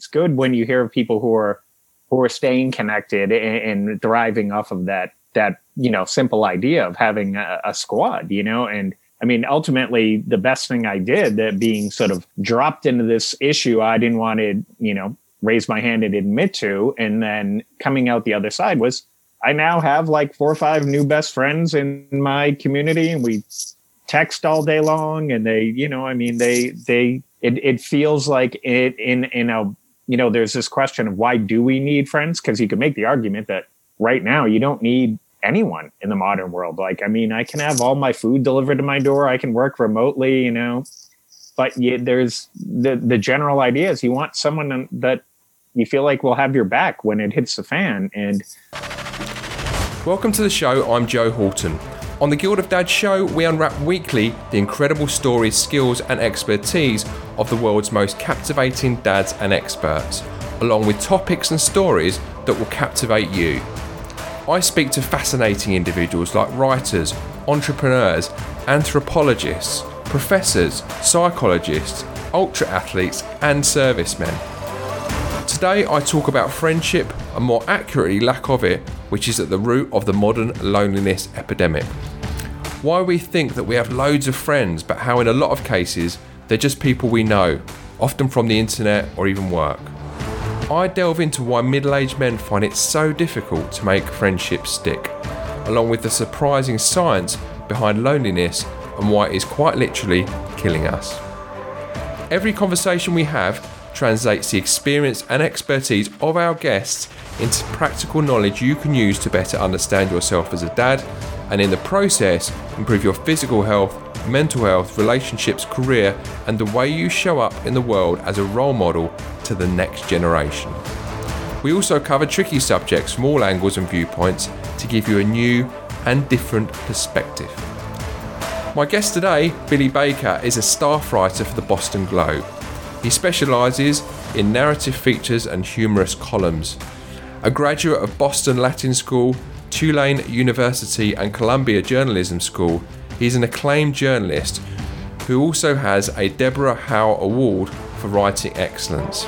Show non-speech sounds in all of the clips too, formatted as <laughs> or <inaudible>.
it's good when you hear of people who are who are staying connected and, and thriving off of that that you know simple idea of having a, a, squad you know? And i mean ultimately the best thing i did that being sort of dropped into this issue i didn't want to you know raise my hand and admit to and then coming out the other side was i now have like four or five new best friends in my community and we text all day long and they you know i mean they they it, it feels like it in in a you know there's this question of why do we need friends? Because you could make the argument that right now you don't need anyone in the modern world. Like i mean i can have all my food delivered to my door. I can work remotely you know but you, there's the the general idea is you want someone that you feel like will have your back when it hits the fan and welcome to the show. I'm joe horton on the Guild of Dads show, we unwrap weekly the incredible stories, skills, and expertise of the world's most captivating dads and experts, along with topics and stories that will captivate you. I speak to fascinating individuals like writers, entrepreneurs, anthropologists, professors, psychologists, ultra athletes, and servicemen. Today, I talk about friendship, and more accurately, lack of it, which is at the root of the modern loneliness epidemic why we think that we have loads of friends, but how in a lot of cases they're just people we know, often from the internet or even work. I delve into why middle aged men find it so difficult to make friendships stick, along with the surprising science behind loneliness and why it is quite literally killing us. Every conversation we have translates the experience and expertise of our guests into practical knowledge you can use to better understand yourself as a dad and in the process, improve your physical health, mental health, relationships, career, and the way you show up in the world as a role model to the next generation. We also cover tricky subjects from all angles and viewpoints to give you a new and different perspective. My guest today, Billy Baker, is a staff writer for the Boston Globe. He specialises in narrative features and humorous columns. A graduate of Boston Latin School, Tulane University and Columbia Journalism School, he's an acclaimed journalist who also has a Deborah Howe Award for Writing Excellence.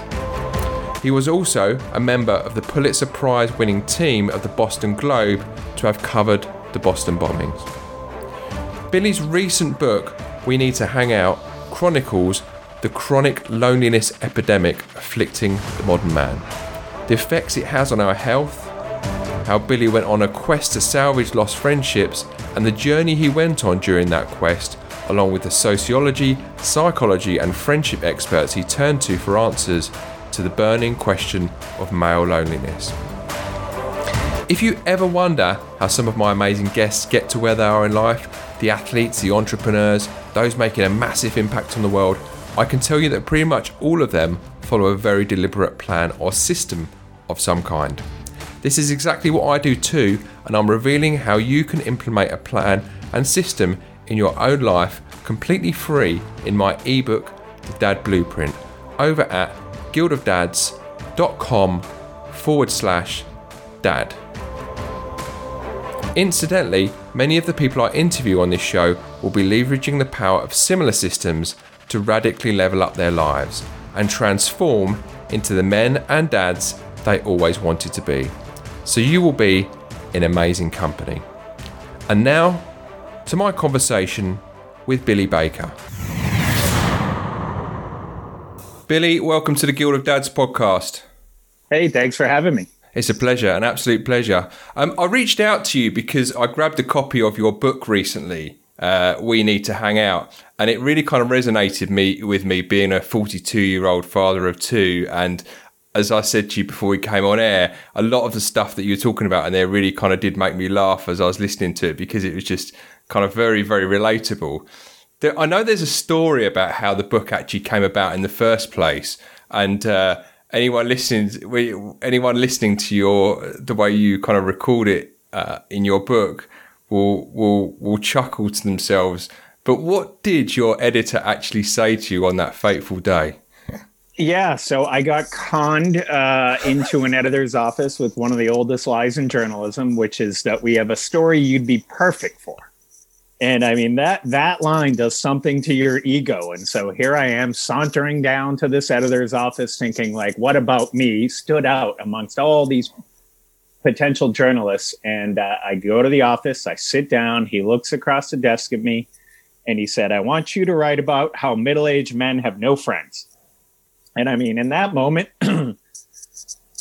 He was also a member of the Pulitzer Prize winning team of the Boston Globe to have covered the Boston bombings. Billy's recent book, We Need to Hang Out, chronicles the chronic loneliness epidemic afflicting the modern man, the effects it has on our health, how Billy went on a quest to salvage lost friendships and the journey he went on during that quest, along with the sociology, psychology, and friendship experts he turned to for answers to the burning question of male loneliness. If you ever wonder how some of my amazing guests get to where they are in life, the athletes, the entrepreneurs, those making a massive impact on the world, I can tell you that pretty much all of them follow a very deliberate plan or system of some kind. This is exactly what I do too, and I'm revealing how you can implement a plan and system in your own life completely free in my ebook, The Dad Blueprint, over at guildofdads.com forward slash dad. Incidentally, many of the people I interview on this show will be leveraging the power of similar systems to radically level up their lives and transform into the men and dads they always wanted to be. So you will be in amazing company. And now to my conversation with Billy Baker. Billy, welcome to the Guild of Dads podcast. Hey, thanks for having me. It's a pleasure, an absolute pleasure. Um, I reached out to you because I grabbed a copy of your book recently, uh, We Need to Hang Out, and it really kind of resonated me with me being a 42 year old father of two. And as I said to you before we came on air, a lot of the stuff that you were talking about and there really kind of did make me laugh as I was listening to it because it was just kind of very, very relatable. There, I know there's a story about how the book actually came about in the first place, and uh, anyone listening, anyone listening to your the way you kind of record it uh, in your book will will will chuckle to themselves. But what did your editor actually say to you on that fateful day? Yeah, so I got conned uh, into an editor's office with one of the oldest lies in journalism, which is that we have a story you'd be perfect for. And I mean that that line does something to your ego. And so here I am sauntering down to this editor's office thinking like what about me stood out amongst all these potential journalists and uh, I go to the office, I sit down, he looks across the desk at me and he said, "I want you to write about how middle-aged men have no friends." And I mean in that moment <clears throat>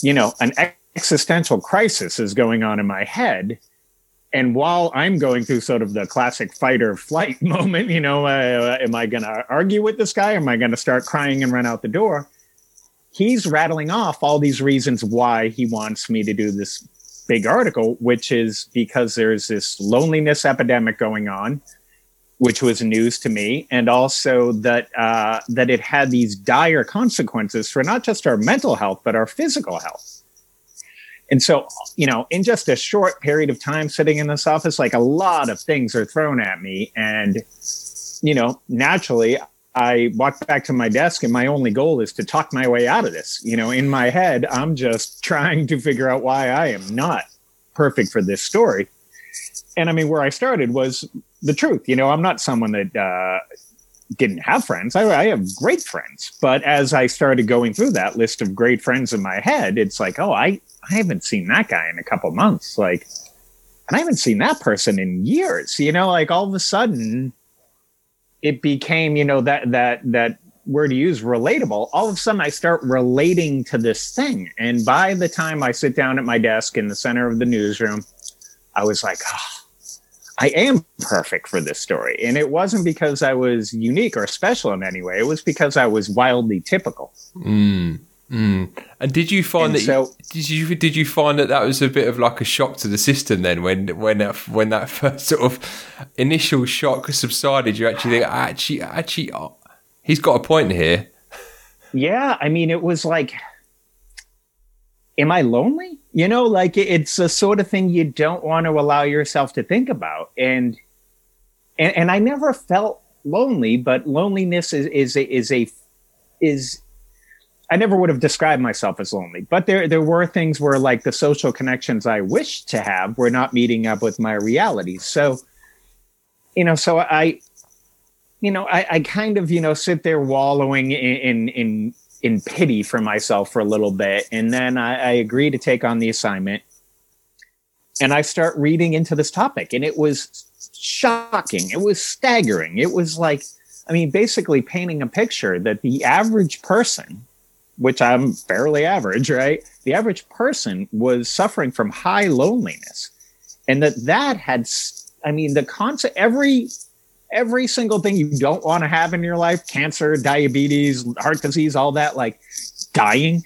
you know, an existential crisis is going on in my head and while I'm going through sort of the classic fight or flight <laughs> moment, you know, uh, am I going to argue with this guy? Am I going to start crying and run out the door? He's rattling off all these reasons why he wants me to do this big article, which is because there's this loneliness epidemic going on, which was news to me, and also that uh, that it had these dire consequences for not just our mental health but our physical health. And so, you know, in just a short period of time sitting in this office, like a lot of things are thrown at me. And, you know, naturally, I walk back to my desk and my only goal is to talk my way out of this. You know, in my head, I'm just <laughs> trying to figure out why I am not perfect for this story. And I mean, where I started was the truth. You know, I'm not someone that uh, didn't have friends. I, I, have great friends. But as I started going through that list of great friends in my head, it's like, oh, I, I haven't seen that guy in a couple months. Like, and I haven't seen that person in years. You know, like all of a sudden, it became, you know, that that that word to use, relatable. All of a sudden, I start relating to this thing, and by the time I sit down at my desk in the center of the newsroom, I was like, oh, I am perfect for this story. And it wasn't because I was unique or special in any way. It was because I was wildly typical. Mm. Mm. And did you find that? You, did you did you find that that was a bit of like a shock to the system then when when that when that <laughs> first sort of initial shock subsided? You actually think actually actually oh, he's got a point here. Yeah, I mean it was like, am I lonely? You know, like it's a sort of thing you don't want to allow yourself to think about, and and, and I never felt lonely, but loneliness is is a, is a is I never would have described myself as lonely, but there there were things where like the social connections I wished to have were not meeting up with my reality. So, you know, so I, you know, I, I kind of you know sit there wallowing in in in pity for myself for a little bit, and then I, I agree to take on the assignment, and I start reading into this topic, and it was shocking. It was staggering. It was like, I mean, basically painting a picture that the average person which I'm fairly average, right? The average person was suffering from high loneliness. And that that had, I mean, the concept, every, every single thing you don't want to have in your life, cancer, diabetes, heart disease, all that, like dying,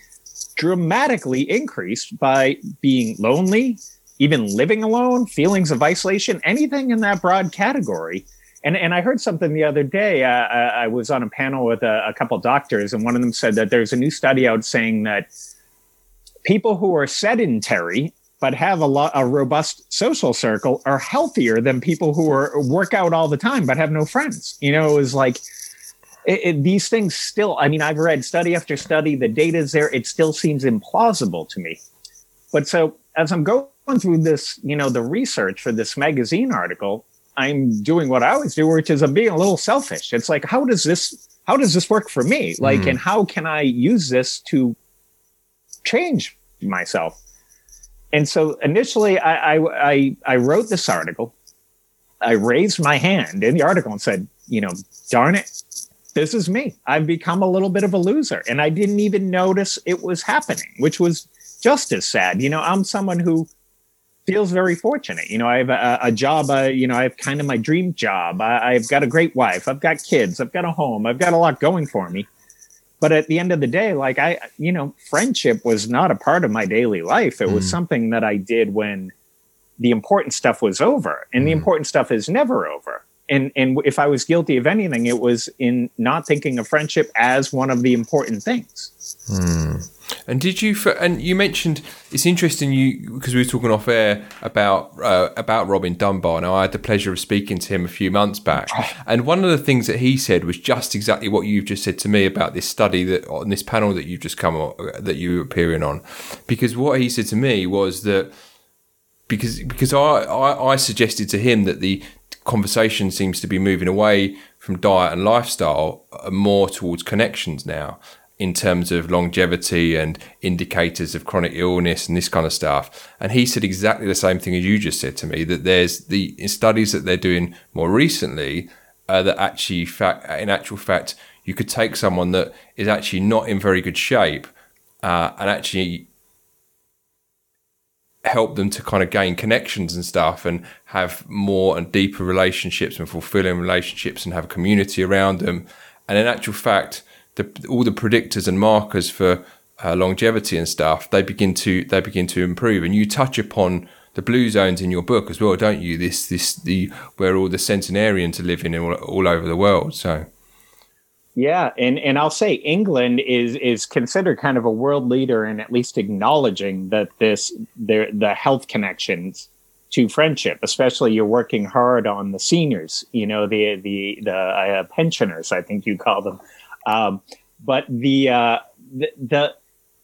dramatically increased by being lonely, even living alone, feelings of isolation, anything in that broad category and and I heard something the other day. Uh, uh, I was on a panel with a, a couple doctors, and one of them said that there's a new study out saying that people who are sedentary but have a lot a robust social circle are healthier than people who are work out all the time but have no friends. You know, it was like it, it, these things still. I mean, I've read study after study. The data is there. It still seems implausible to me. But so as I'm going through this, you know, the research for this magazine article, I'm doing what I always do, which is I'm being a little selfish. It's like, how does this, how does this work for me? Like, mm. and how can I use this to change myself? And so initially I, I, I, I wrote this article. I raised my hand in the article and said, you know, darn it, this is me. I've become a little bit of a loser. And I didn't even notice it was happening, which was just as sad. You know, I'm someone who feels very fortunate. You know, I have a, a job. Uh, you know, I have kind of my dream job. I, have got a great wife. I've got kids. I've got a home. I've got a lot going for me. But at the end of the day, like I, you know, friendship was not a part of my daily life. It mm. was something that I did when the important stuff was over, and mm. the important stuff is never over. And and if I was guilty of anything, it was in not thinking of friendship as one of the important things. Mm. And did you? And you mentioned it's interesting you because we were talking off air about uh, about Robin Dunbar. Now I had the pleasure of speaking to him a few months back, and one of the things that he said was just exactly what you've just said to me about this study that on this panel that you've just come on, that you were appearing on, because what he said to me was that because because I, I, I suggested to him that the conversation seems to be moving away from diet and lifestyle uh, more towards connections now in terms of longevity and indicators of chronic illness and this kind of stuff. And he said exactly the same thing as you just said to me that there's the studies that they're doing more recently uh, that actually, fact, in actual fact, you could take someone that is actually not in very good shape uh, and actually help them to kind of gain connections and stuff and have more and deeper relationships and fulfilling relationships and have a community around them. And in actual fact, the, all the predictors and markers for uh, longevity and stuff they begin to they begin to improve. And you touch upon the blue zones in your book as well, don't you? This this the where all the centenarians are living all, all over the world. So yeah, and and I'll say England is is considered kind of a world leader in at least acknowledging that this the the health connections to friendship, especially you're working hard on the seniors, you know, the the the uh, pensioners, I think you call them. Um, but the, uh, the the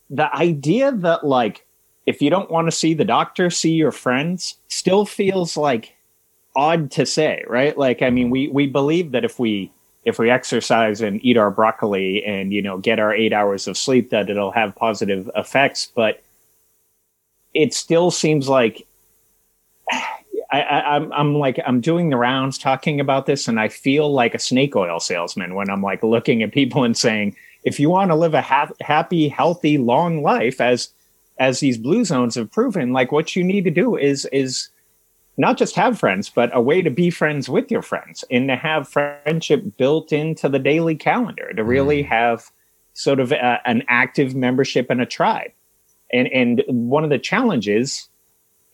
the idea that like if you don't want to see the doctor, see your friends, still feels like odd to say, right? Like I mean, we we believe that if we if we exercise and eat our broccoli and you know get our eight hours of sleep that it'll have positive effects but it still seems like I, I, I'm, I'm like I'm doing the rounds talking about this, and I feel like a snake oil salesman when I'm like looking at people and saying, if you want to live a ha- happy, healthy, long life, as as these blue zones have proven, like what you need to do is is not just have friends, but a way to be friends with your friends and to have friendship built into the daily calendar, to really mm. have sort of a, an active membership in a tribe. And, and one of the challenges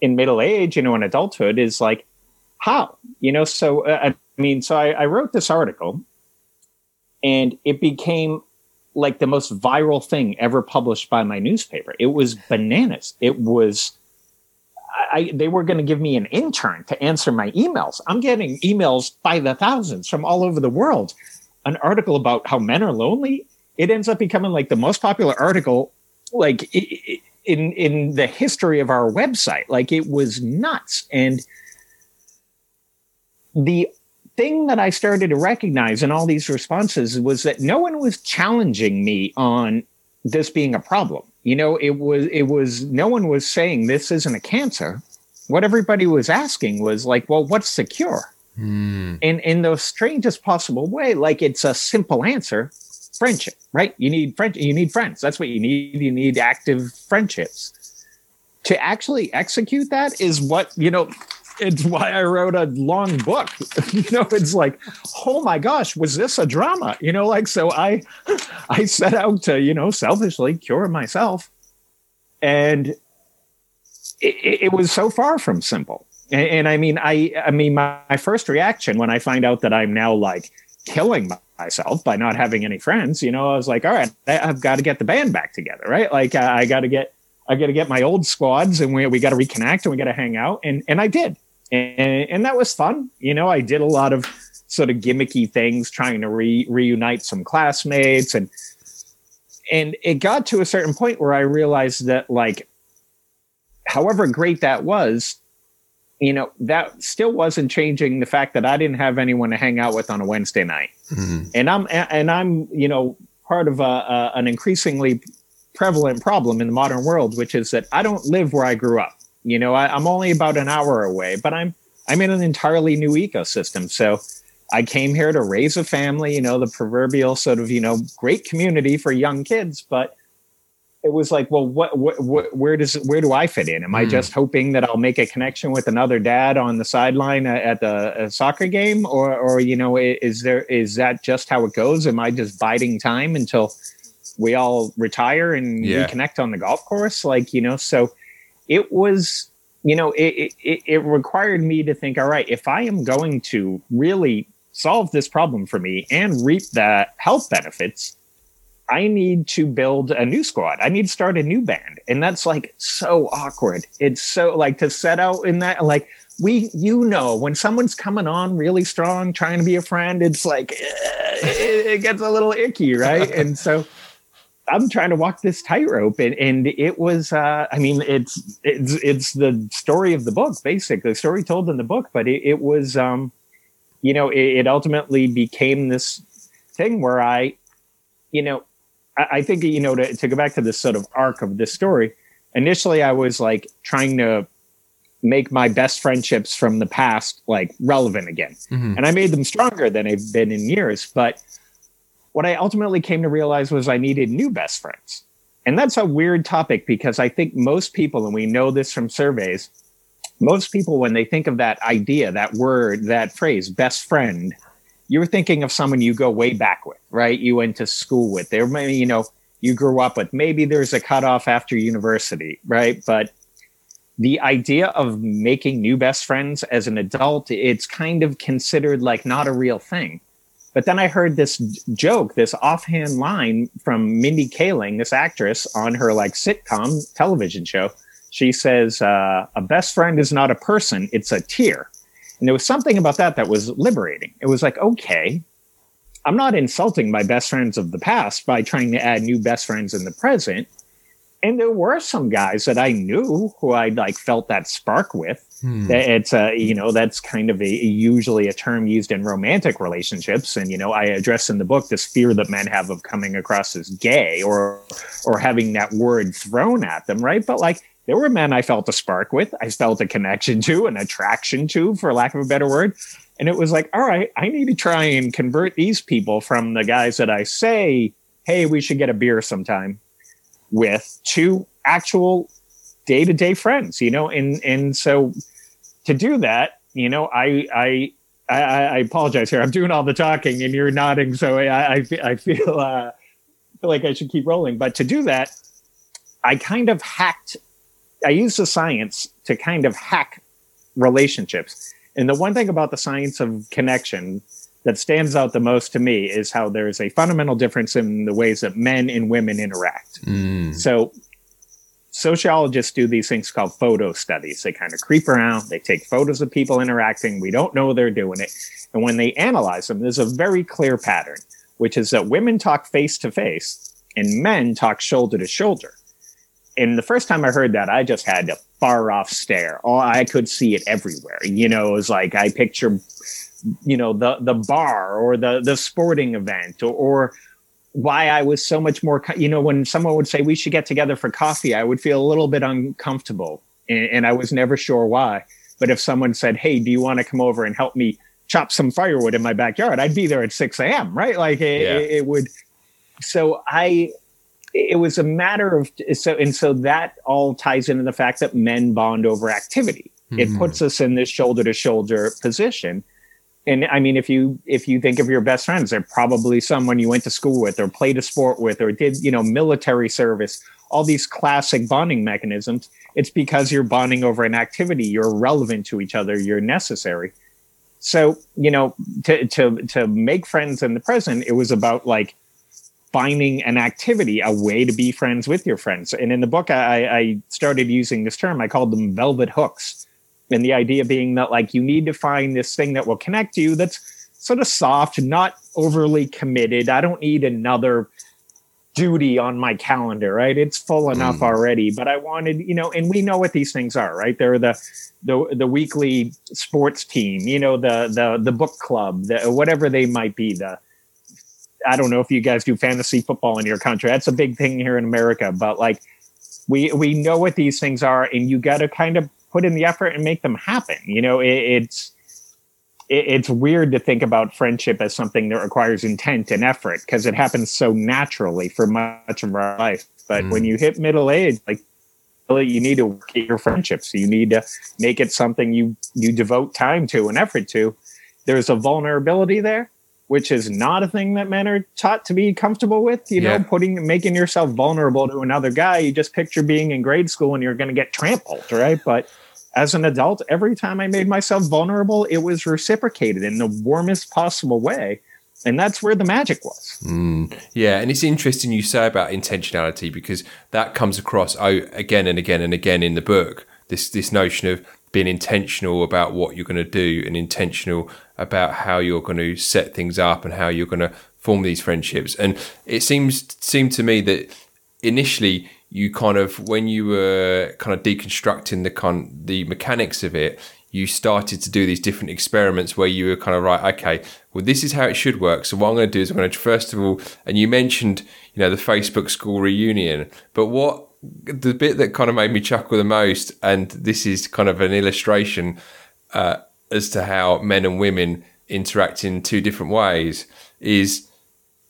in middle age, you know, in adulthood is like, how, you know, so, uh, I mean, so I, I wrote this article and it became like the most viral thing ever published by my newspaper. It was bananas. It was I, they were going to give me an intern to answer my emails. I'm getting emails by the thousands from all over the world. An article about how men are lonely. It ends up becoming like the most popular article, like in in the history of our website. Like it was nuts. And the thing that I started to recognize in all these responses was that no one was challenging me on this being a problem you know it was it was no one was saying this isn't a cancer what everybody was asking was like well what's the cure mm. in in the strangest possible way like it's a simple answer friendship right you need friend you need friends that's what you need you need active friendships to actually execute that is what you know it's why I wrote a long book. <laughs> you know, it's like, oh my gosh, was this a drama? You know, like so I <laughs> I set out to, you know, selfishly cure myself. And it, it was so far from simple. And, and, I mean, I I mean, my, my first reaction when I find out that I'm now like killing myself by not having any friends, you know, I was like, all right, I've got to get the band back together, right? Like uh, I, I got to get I got to get my old squads and we, we got to reconnect and we got to hang out. And, and I did and, and that was fun. You know, I did a lot of sort of gimmicky things, trying to re- reunite some classmates, and and it got to a certain point where I realized that, like, however great that was, you know, that still wasn't changing the fact that I didn't have anyone to hang out with on a Wednesday night, mm-hmm. and I'm and I'm you know part of a, a, an increasingly prevalent problem in the modern world, which is that I don't live where I grew up. You know, I, I'm only about an hour away, but I'm I'm in an entirely new ecosystem. So I came here to raise a family, you know, the proverbial sort of, you know, great community for young kids, but it was like, well, what, what, what where does, where do I fit in? Am mm. I hmm. just hoping that I'll make a connection with another dad on the sideline at the soccer game? Or, or, you know, is there, is that just how it goes? Am I just biding time until we all retire and yeah. reconnect on the golf course? Like, you know, so it was you know it, it, it required me to think all right if i am going to really solve this problem for me and reap the health benefits i need to build a new squad i need to start a new band and that's like so awkward it's so like to set out in that like we you know when someone's coming on really strong trying to be a friend it's like eh, it, it gets a little icky right <laughs> and so I'm trying to walk this tightrope, and, and it was. Uh, I mean, it's it's it's the story of the book, basically, the story told in the book. But it, it was um, you know, it, it ultimately became this thing where I, you know, I, I think, you know, to, to go back to this sort of arc of this story, initially I was like trying to make my best friendships from the past like relevant again. Mm-hmm. And I made them stronger than they've been in years. But what I ultimately came to realize was I needed new best friends. And that's a weird topic because I think most people, and we know this from surveys, most people, when they think of that idea, that word, that phrase, best friend, you're thinking of someone you go way back with, right? You went to school with. There, maybe you know, you grew up with. Maybe there's a cutoff after university, right? But the idea of making new best friends as an adult, it's kind of considered like not a real thing. But then I heard this joke, this offhand line from Mindy Kaling, this actress, on her like sitcom television show. She says, uh, "A best friend is not a person; it's a tier." And there was something about that that was liberating. It was like, okay, I'm not insulting my best friends of the past by trying to add new best friends in the present. And there were some guys that I knew who I like felt that spark with. Hmm. It's a, you know, that's kind of a usually a term used in romantic relationships. And, you know, I address in the book this fear that men have of coming across as gay or, or having that word thrown at them. Right. But like, there were men I felt a spark with, I felt a connection to, an attraction to, for lack of a better word. And it was like, all right, I need to try and convert these people from the guys that I say, hey, we should get a beer sometime with to actual day to day friends, you know? And, and so to do that, you know, I, I, I, I apologize here. I'm doing all the talking and you're nodding. So I, I, I feel, uh, feel like I should keep rolling. But to do that, I kind of hacked I use the science to kind of hack relationships. And the one thing about the science of connection that stands out the most to me is how there's a fundamental difference in the ways that men and women interact. Mm. So sociologists do these things called photo studies. They kind of creep around, they take photos of people interacting. We don't know they're doing it. And when they analyze them, there's a very clear pattern, which is that women talk face to face and men talk shoulder to shoulder and the first time I heard that, I just had a far off stare. Oh, I could see it everywhere. You know, it was like I picture, you know, the the bar or the the sporting event or, or why I was so much more. You know, when someone would say we should get together for coffee, I would feel a little bit uncomfortable, and, and I was never sure why. But if someone said, "Hey, do you want to come over and help me chop some firewood in my backyard?" I'd be there at six a.m. Right? Like it, yeah. it, it would. So I it was a matter of so and so that all ties into the fact that men bond over activity. Mm-hmm. It hmm. puts us in this shoulder to shoulder position. And I mean, if you if you think of your best friends, they're probably someone you went to school with, or played a sport with, or did you know military service. All these classic bonding mechanisms. It's because you're bonding over an activity. You're relevant to each other. You're necessary. So you know, to to to make friends in the present, it was about like finding an activity, a way to be friends with your friends. And in the book, I, I started using this term. I called them velvet hooks. And the idea being that like you need to find this thing that will connect you that's sort of soft, not overly committed. I don't need another duty on my calendar, right? It's full enough mm. already. But I wanted, you know, and we know what these things are, right? They're the the the weekly sports team, you know, the the the book club, the whatever they might be, the I don't know if you guys do fantasy football in your country. That's a big thing here in America, but like we we know what these things are, and you got to kind of put in the effort and make them happen. You know, it, it's it, it's weird to think about friendship as something that requires intent and effort because it happens so naturally for much of our life. But mm. when you hit middle age, like really you need to work at your friendships. You need to make it something you you devote time to and effort to. There's a vulnerability there which is not a thing that men are taught to be comfortable with. You yeah. know, putting making yourself vulnerable to another guy. You just picture being in grade school and you're going to get trampled, right? But as an adult, every time I made myself vulnerable, it was reciprocated in the warmest possible way. And that's where the magic was. Mm, yeah, and it's interesting you say about intentionality because that comes across oh, again and again and again in the book. This this notion of being intentional about what you're going to do and intentional about how you're going to set things up and how you're going to form these friendships. And it seems seemed to me that initially you kind of when you were kind of deconstructing the con the mechanics of it, you started to do these different experiments where you were kind of right, okay, well, this is how it should work. So what I'm going to do is I'm going to first of all, and you mentioned, you know, the Facebook school reunion, but what the bit that kind of made me chuckle the most, and this is kind of an illustration uh, as to how men and women interact in two different ways, is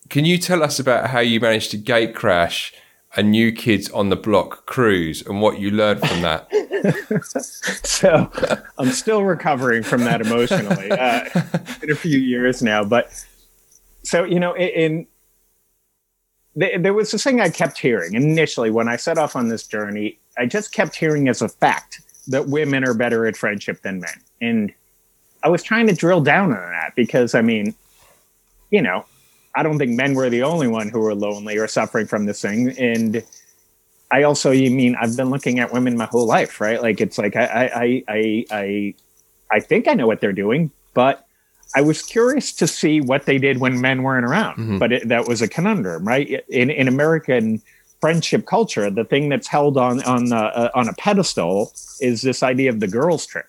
can you tell us about how you managed to gate crash a new kids on the block cruise and what you learned from that? <laughs> so I'm still recovering from that emotionally. Uh, in a few years now, but so you know, in, in there was this thing I kept hearing initially when I set off on this journey. I just kept hearing as a fact that women are better at friendship than men, and I was trying to drill down on that because I mean, you know, I don't think men were the only one who were lonely or suffering from this thing. And I also, you mean, I've been looking at women my whole life, right? Like it's like I, I, I, I, I think I know what they're doing, but I was curious to see what they did when men weren't around. Mm-hmm. But it, that was a conundrum, right? In in American friendship culture, the thing that's held on on uh, on a pedestal is this idea of the girls' trip.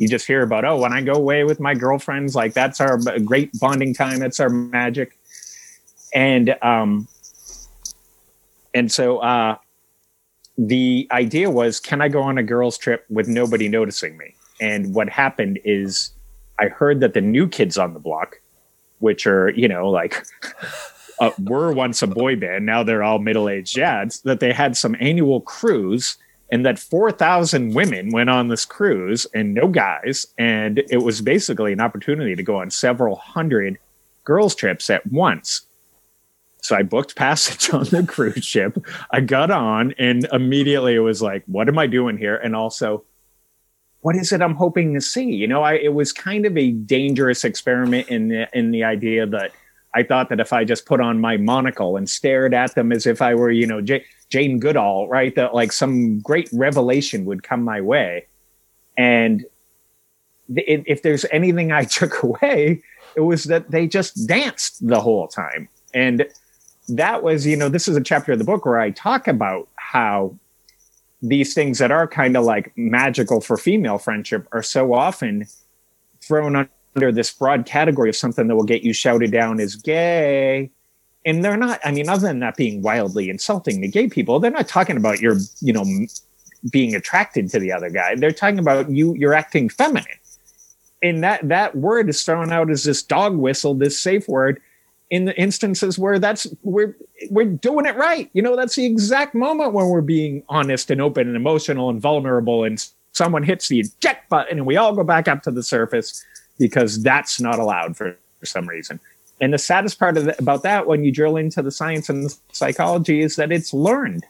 You just hear about, oh, when I go away with my girlfriends, like that's our great bonding time. That's our magic and um, and so uh, the idea was, can I go on a girls' trip with nobody noticing me? And what happened is, I heard that the new kids on the block, which are you know like. Uh, were once a boy band, now they're all middle-aged dads. That they had some annual cruise, and that 4,000 women went on this cruise and no guys. And it was basically an opportunity to go on several hundred girls' trips at once. So I booked passage <laughs> on the cruise ship. I got on and immediately it was like, what am I doing here? And also, what is it I'm hoping to see? You know, I, it was kind of a dangerous experiment in the, in the idea that I thought that if I just put on my monocle and stared at them as if I were, you know, J- Jane Goodall, right, that like some great revelation would come my way. And th- if there's anything I <laughs> took away, it was that they just danced the whole time. And that was, you know, this is a chapter of the book where I talk about how these things that are kind of like magical for female friendship are so often thrown under this broad category of something that will get you shouted down as gay. And they're not, I mean, other than that being wildly insulting to gay people, they're not talking about your, you know, being attracted to the other guy. They're talking about you, you're acting feminine. And that, that word is thrown out as this dog whistle, this safe word in the instances where that's we're we're doing it right. You know, that's the exact moment when we're being honest and open and emotional and vulnerable and someone hits the eject button and we all go back up to the surface because that's not allowed for, for some reason. And the saddest part the, about that when you drill into the science and the psychology is that it's learned.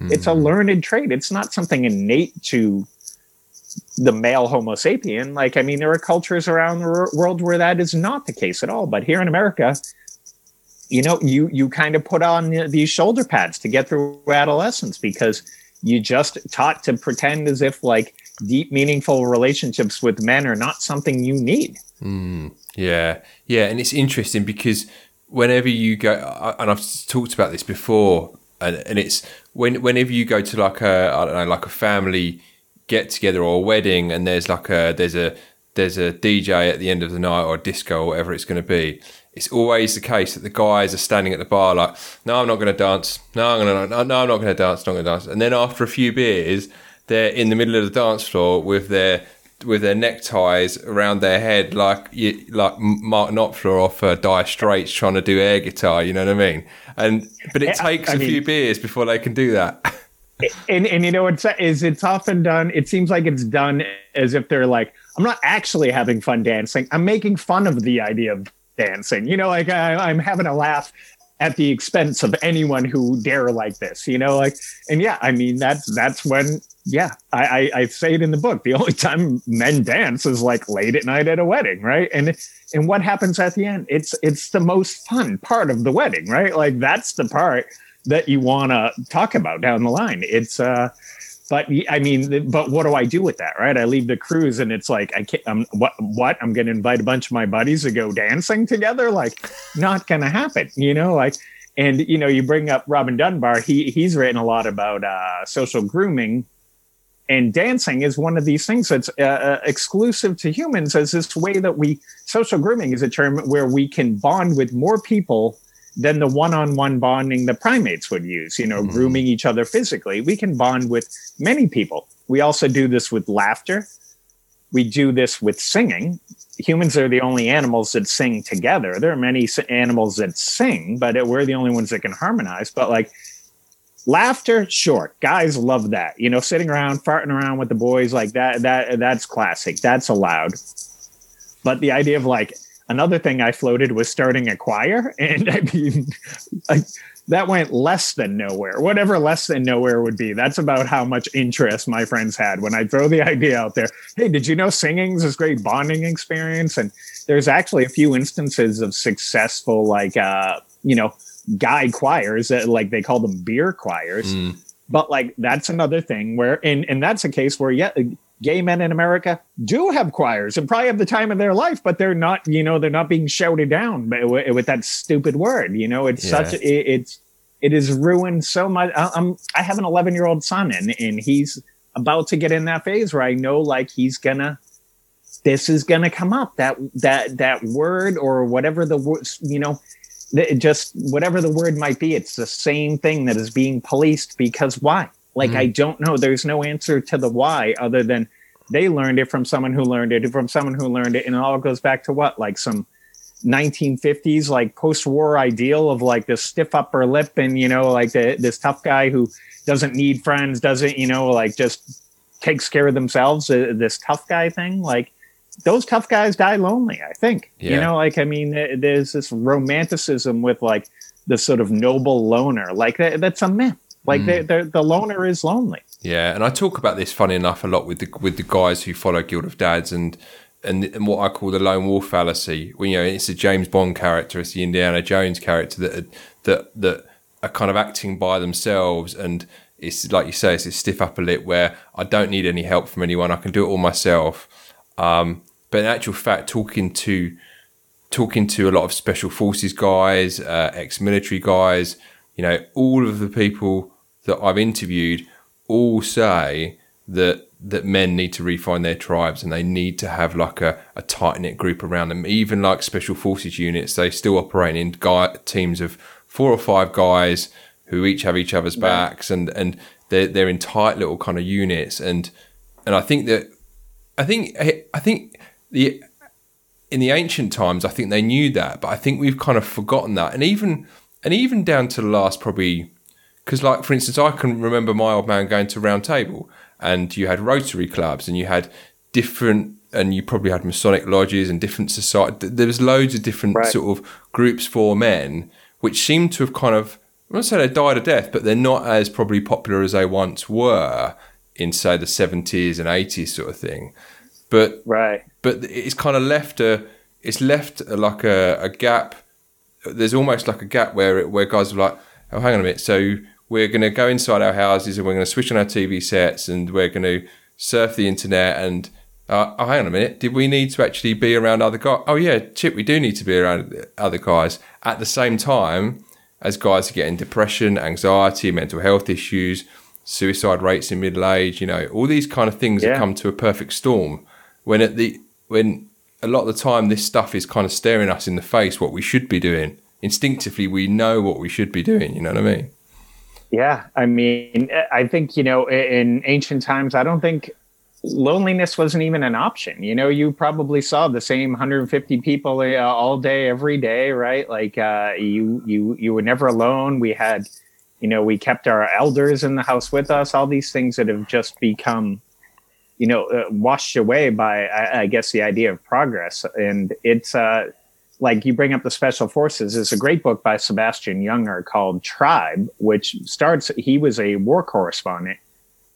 Mm-hmm. It's a hmm. learned trait. It's not something innate to the male Homo sapien. Like, I mean, there are cultures around the world where that is not the case at all. But here in America, you know you you kind of put on these shoulder pads to get through adolescence because you just taught to pretend as if like deep meaningful relationships with men are not something you need mm, yeah yeah and it's interesting because whenever you go and i've talked about this before and, and it's when whenever you go to like a i don't know like a family get together or a wedding and there's like a there's a there's a dj at the end of the night or a disco or whatever it's going to be it's always the case that the guys are standing at the bar like, no, I'm not going to dance. No, I'm going to, no, I'm not going to dance. Not going to dance. And then after a few beers, they're in the middle of the dance floor with their with their neckties around their head, like you, like Mark Knopfler off uh, Dire Straits trying to do air guitar. You know what I mean? And but it takes I a mean, few beers before they can do that. <laughs> and and you know it's is it's often done. It seems like it's done as if they're like, I'm not actually having fun dancing. I'm making fun of the idea of dancing. You know, like I, I'm having a laugh at the expense of anyone who dare like this. You know, like and yeah, I mean that's that's when yeah, I, I, I say it in the book. The only time men dance is like late at night at a wedding, right? And and what happens at the end? It's it's the most fun part of the wedding, right? Like that's the part that you want to talk about down the line. It's uh but I mean, but what do I do with that, right? I leave the cruise and it's like, I can't, I'm, what, what? I'm going to invite a bunch of my buddies to go dancing together? Like, not going to happen, you know? Like, and you know, you bring up Robin Dunbar. He he's written a lot about uh, social grooming, and dancing is one of these things that's uh, uh, exclusive to humans as this way that we social grooming is a term where we can bond with more people than the one-on-one bonding the primates would use you know mm. grooming each other physically. We can bond with many people. We also do this with laughter. We do this with singing. Humans are the only animals that sing together. There are many animals that sing but we're the only ones that can harmonize. But like laughter sure guys love that. You know sitting around farting around with the boys like that that that's classic. That's allowed. But the idea of like another thing i floated was starting a choir <laughs> and i mean that went less than nowhere. Whatever less than nowhere would be that's about how much interest my friends had when i throw the <laughs> idea out there. Hey did you know singing is this great bonding experience? And there's actually a few instances of successful like uh you know guy choirs that like they call them beer choirs. Mm. But like that's another thing where and and that's a case where yeah gay men in America do have choirs and probably have the time of their life, but they're not, you know, they're not being shouted down with, with that stupid word. You know, it's yeah. such it, it's it is ruined so much. I, I'm I have an 11 year old son and and he's about to get in that phase where I know like he's gonna this is gonna come up that that that word or whatever the you know it just whatever the word might be it's the same thing that is being policed because why? Like mm. i don't know. There's no answer to the why other than they learned it from someone who learned it from someone who learned it and it all goes back to what? Like some 1950s like post-war ideal of like this stiff upper lip and you know like the, this tough guy who doesn't need friends doesn't you know like just takes care of themselves uh, this tough guy thing. Like those tough guys die lonely. I think yeah. you know, like I mean, there's this romanticism with like the sort of noble loner. Like that, that's a myth. Like mm. the, the loner is lonely. Yeah, and I talk about this, funny enough, a lot with the with the guys who follow Guild of Dads and and, and what I call the lone wolf fallacy. When you know it's a James Bond character, it's the Indiana Jones character that that that are kind of acting by themselves and it's like you say, it's a stiff upper lip where I don't need any help from anyone. I can do it all myself. Um, but in actual fact, talking to talking to a lot of special forces guys, uh, ex-military guys, you know, all of the people that I've interviewed all say that that men need to refine their tribes and they need to have like a, a tight knit group around them. Even like special forces units, they still operate in guy, teams of four or five guys who each have each other's backs and and they're they're in tight little kind of units and and I think that I think I think the in the ancient times, I think they knew that, but I think we've kind of forgotten that, and even and even down to the last probably because like for instance, I can remember my old man going to round table, and you had Rotary clubs, and you had different, and you probably had Masonic lodges and different society. There was loads of different right. sort of groups for men, which seem to have kind of I'm not saying they died a death, but they're not as probably popular as they once were in say the 70s and 80s sort of thing. But right, but it's kind of left a it's left a, like a, a gap. There's almost like a gap where it, where guys are like, oh, hang on a minute. So we're going to go inside our houses and we're going to switch on our TV sets and we're going to surf the internet and uh, oh, hang on a minute. Did we need to actually be around other guys? Oh, yeah, Chip, we do need to be around other guys at the same time as guys are getting depression, anxiety, mental health issues, suicide rates in middle age, you know, all these kind of things yeah. that come to a perfect storm. When at the when a lot of the time this stuff is kind of staring us in the face what we should be doing. Instinctively, we know what we should be doing. You know what I mean? Yeah, I mean, I think you know, in ancient times, I don't think loneliness wasn't even an option. You know, you probably saw the same 150 people uh, all day, every day, right? Like uh, you, you, you were never alone. We had, you know, we kept our elders in the house with us. All these things that have just become you know, uh, washed away by, I, I, guess, the idea of progress. And it's uh, like you bring up the special forces. It's a great book by Sebastian Junger called Tribe, which starts, he was a war correspondent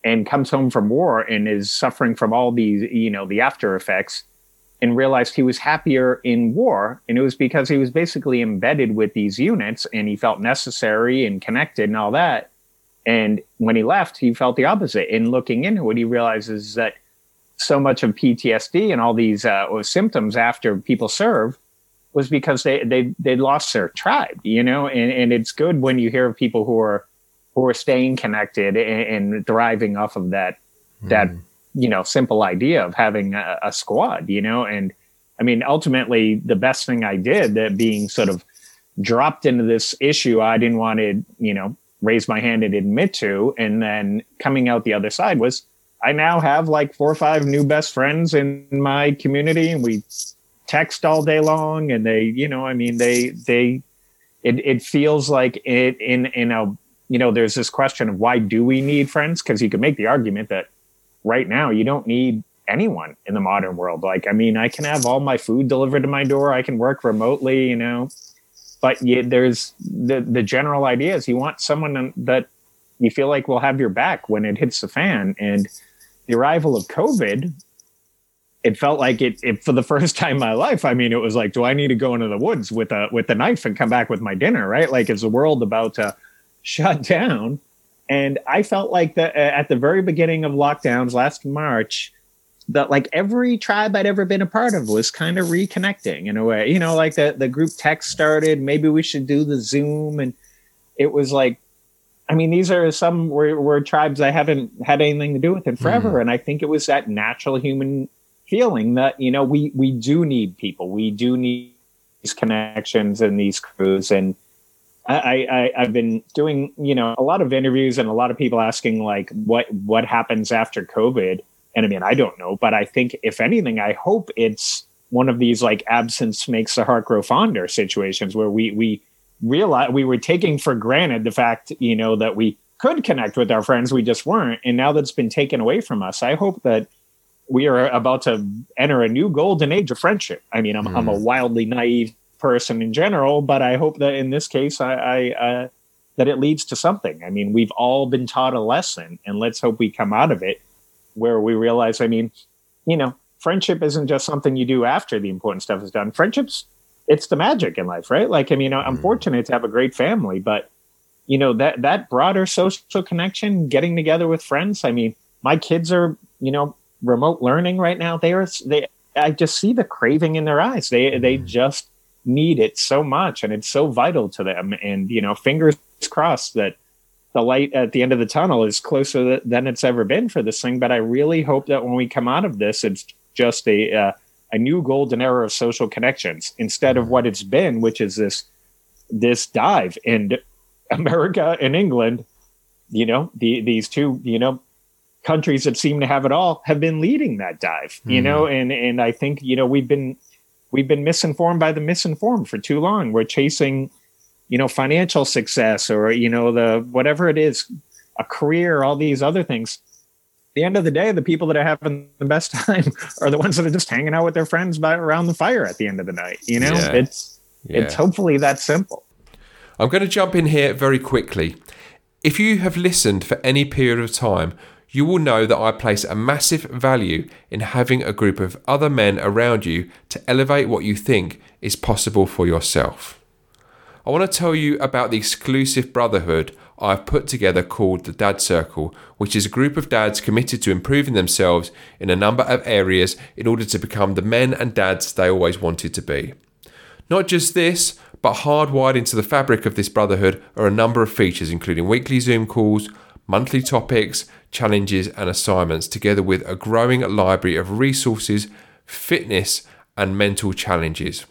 and comes home from war and is suffering from all these, you know, the after effects and realized he was happier in war. And it was because he was basically embedded with these units and he felt necessary and connected and all that and when he left, he felt the opposite. In looking into it, he realizes that so much of PTSD and all these uh, symptoms after people serve was because they they they lost their tribe, you know. And and it's good when you hear of people who are who are staying connected and, and thriving off of that that you know simple idea of having a, a, squad you know? And i mean ultimately the best thing i did that being sort of dropped into this issue i didn't want to you know raise my hand and admit to and then coming out the other side was i now have like four or five new best friends in my community and we text all day long and they you know i mean they they it, it feels like it in in a you know there's this question of why do we need friends? Because you could make the argument that right now you don't need anyone in the modern world. Like i mean i can have all my food delivered to my door. I can work remotely you know but you, there's the the general idea is you want someone that you feel like will have your back when it hits the fan. And the arrival of covid it felt like it, it, for the <laughs> first time in my life i mean it was like do i need to go into the woods with a with a knife and come back with my dinner right? Like is the world about to shut <laughs> down and i felt like that at the very beginning of lockdowns last march that like every tribe i'd ever been a part of was kind of reconnecting in a way. You know like the, the group text started maybe we should do the zoom. And it was like I mean, these are some were, were tribes I haven't had anything to do with in forever, mm. and I think it was that natural human feeling that you know we we do need people. We do need these connections and these crews. And I, I i've been doing you know a lot of interviews and a lot of people asking like what what happens after covid and i mean i don't know but i think if anything i hope it's one of these like absence makes the heart grow fonder situations where we we realize we were taking for granted the fact you know that we could connect with our friends we just weren't and now that's been taken away from us i hope that we are about to enter a new golden age of friendship. I mean, I'm, mm. I'm a hmm. wildly naive person in general, but I hope that in this case, I, I uh, that it leads to something. I mean, we've all been taught a lesson, and let's hope we come out of it where we realize. I mean, you know, friendship isn't just something you do after the important stuff is done. Friendships, it's the magic in life, right? Like, I mean, mm. I'm hmm. fortunate to have a great family, but you know that that broader social connection, getting together with friends. I mean, my kids are, you know, remote learning right now, they are they I just see the craving in their eyes. They they mm-hmm. just need it so much and it's so vital to them. And you know, fingers crossed that the light at the end of the tunnel is closer than it's ever been for this thing. But I really hope that when we come out of this, it's just a uh, a new golden era of social connections instead of what it's been, which is this this dive. And <laughs> America and England, you know, the, these two, you know, countries that seem to have it all have been leading that dive, you mm. know, and and I think you know we've been we've been misinformed by the misinformed for too long. We're chasing, you know, financial success or you know the whatever it is, a career, all these other things. At the end of the day, the people that are having the best <laughs> time are the ones that are just hanging out with their friends by around the fire at the end of the night. You know, yeah. it's yeah. it's hopefully that simple. I'm going to jump in here very quickly. If you have listened for any period of time, you will know that I place a massive value in having a group of other men around you to elevate what you think is possible for yourself. I want to tell you about the exclusive brotherhood I've put together called the Dad Circle, which is a group of dads committed to improving themselves in a number of areas in order to become the men and dads they always wanted to be. Not just this, but hardwired into the fabric of this brotherhood are a number of features, including weekly Zoom calls, monthly topics, challenges, and assignments, together with a growing library of resources, fitness, and mental challenges.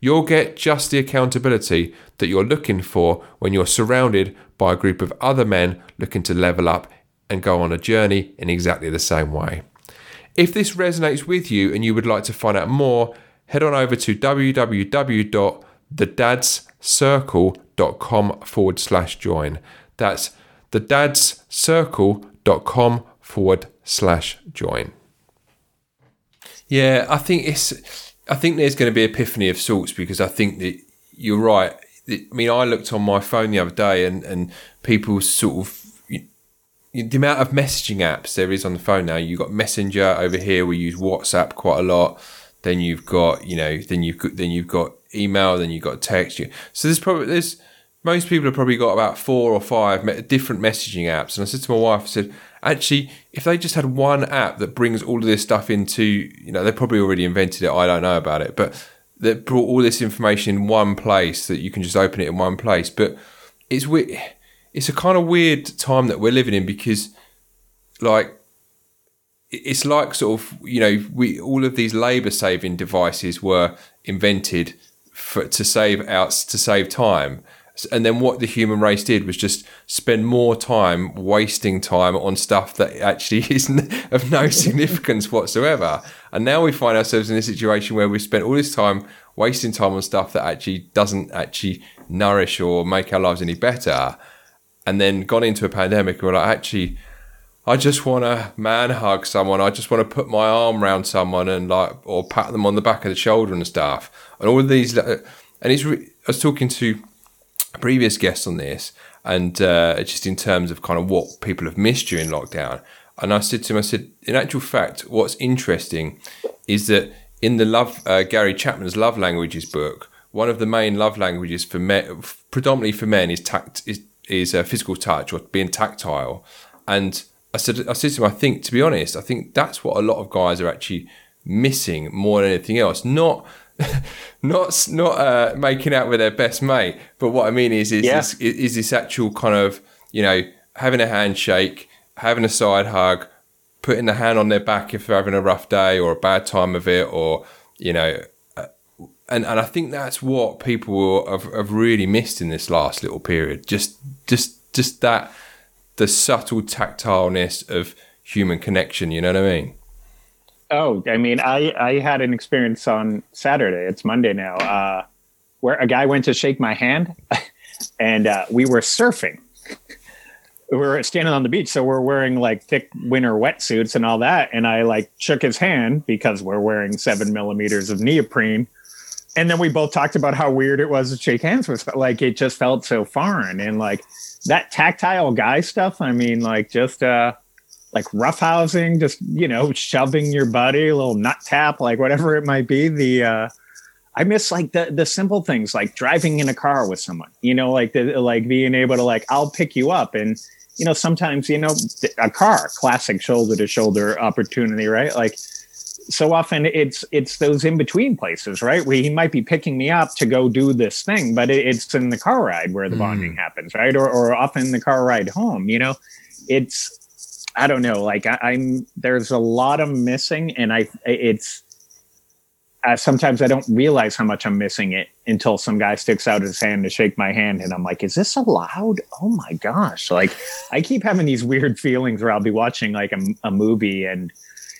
You'll get just the accountability that you're looking for when you're surrounded by a group of other men looking to level up and go on a journey in exactly the same way. If this resonates with you and you would like to find out more, head on over to www.thedadscircle.com forward slash join. That's thedadscircle.com forward slash join. Yeah, I think it's. I think there's going to be epiphany of sorts because I think that you're right. I mean, I looked on my phone the other day and, and people sort of the amount of messaging apps there is on the phone now. You've got Messenger over here. We use WhatsApp quite a lot. Then you've got you know then you've got, then you've got email. Then you've got text. So there's probably there's most people have probably got about four or five me- different messaging apps. And I said to my wife, I said, actually, if they just had one app that brings all of this stuff into, you know, they probably already invented it. I don't know about it, but that brought all this information in one place that you can just open it in one place. But it's weird. It's a kind of weird time that we're living in because, like, it's like sort of you know we all of these labor saving devices were invented for, to save out to save time and then what the human race did was just spend more time wasting time on stuff that actually <laughs> isn't of no <laughs> significance whatsoever and now we find ourselves in a situation where we've spent all this time wasting time on stuff that actually doesn't actually nourish or make our lives any better and then gone into a pandemic and we're like actually I just want to man hug someone. I just want to put my arm around someone and like, or pat them on the back of the shoulder and stuff. And all of these, uh, and it's. Re- I was talking to previous guests on this, and uh, just in terms of kind of what people have missed during lockdown. And I said to him, I said, in actual fact, what's interesting is that in the love uh, Gary Chapman's love languages book, one of the main love languages for men, predominantly for men, is tact is is uh, physical touch or being tactile, and I said, I said to him, I think, to be honest, I think that's what a lot of guys are actually missing more than anything else. Not, <laughs> not, not uh, making out with their best mate, but what I mean is, is, yeah. this, is this actual kind of, you know, having a handshake, having a side hug, putting the hand on their back if they're having a rough day or a bad time of it, or you know, uh, and and I think that's what people have, have really missed in this last little period. Just, just, just that the subtle tactileness of human connection. You know what I mean? Oh, I mean, I I had an experience on Saturday. It's Monday now, uh, where a guy went to shake my hand, <laughs> and uh, we were surfing. we were standing on the beach, so we're wearing like thick winter wetsuits and all that. And I like shook his hand because we're wearing seven millimeters of neoprene. And then we both talked about how weird it was to shake hands with. Like it just felt so foreign, and like that tactile guy stuff, I mean, like just uh like roughhousing, just you know, shoving your buddy, a little nut tap, like whatever it might be. The uh I miss like the the simple things like driving in a car with someone, you know, like the like being able to like I'll pick you up and you know sometimes you know a car classic shoulder to shoulder opportunity right like so often it's it's those in between places, right? Where he might be picking me up to go do this thing, but it's in the car ride where the bonding mm. happens, right? Or or often the car ride home. You know, it's I don't know. Like I, am there's a lot of missing, and I it's uh, sometimes I don't realize how much I'm missing it until some guy sticks out his hand to shake my hand, and I'm like, "Is this allowed?" Oh my gosh! Like I keep having these weird feelings where I'll be watching like a, a movie and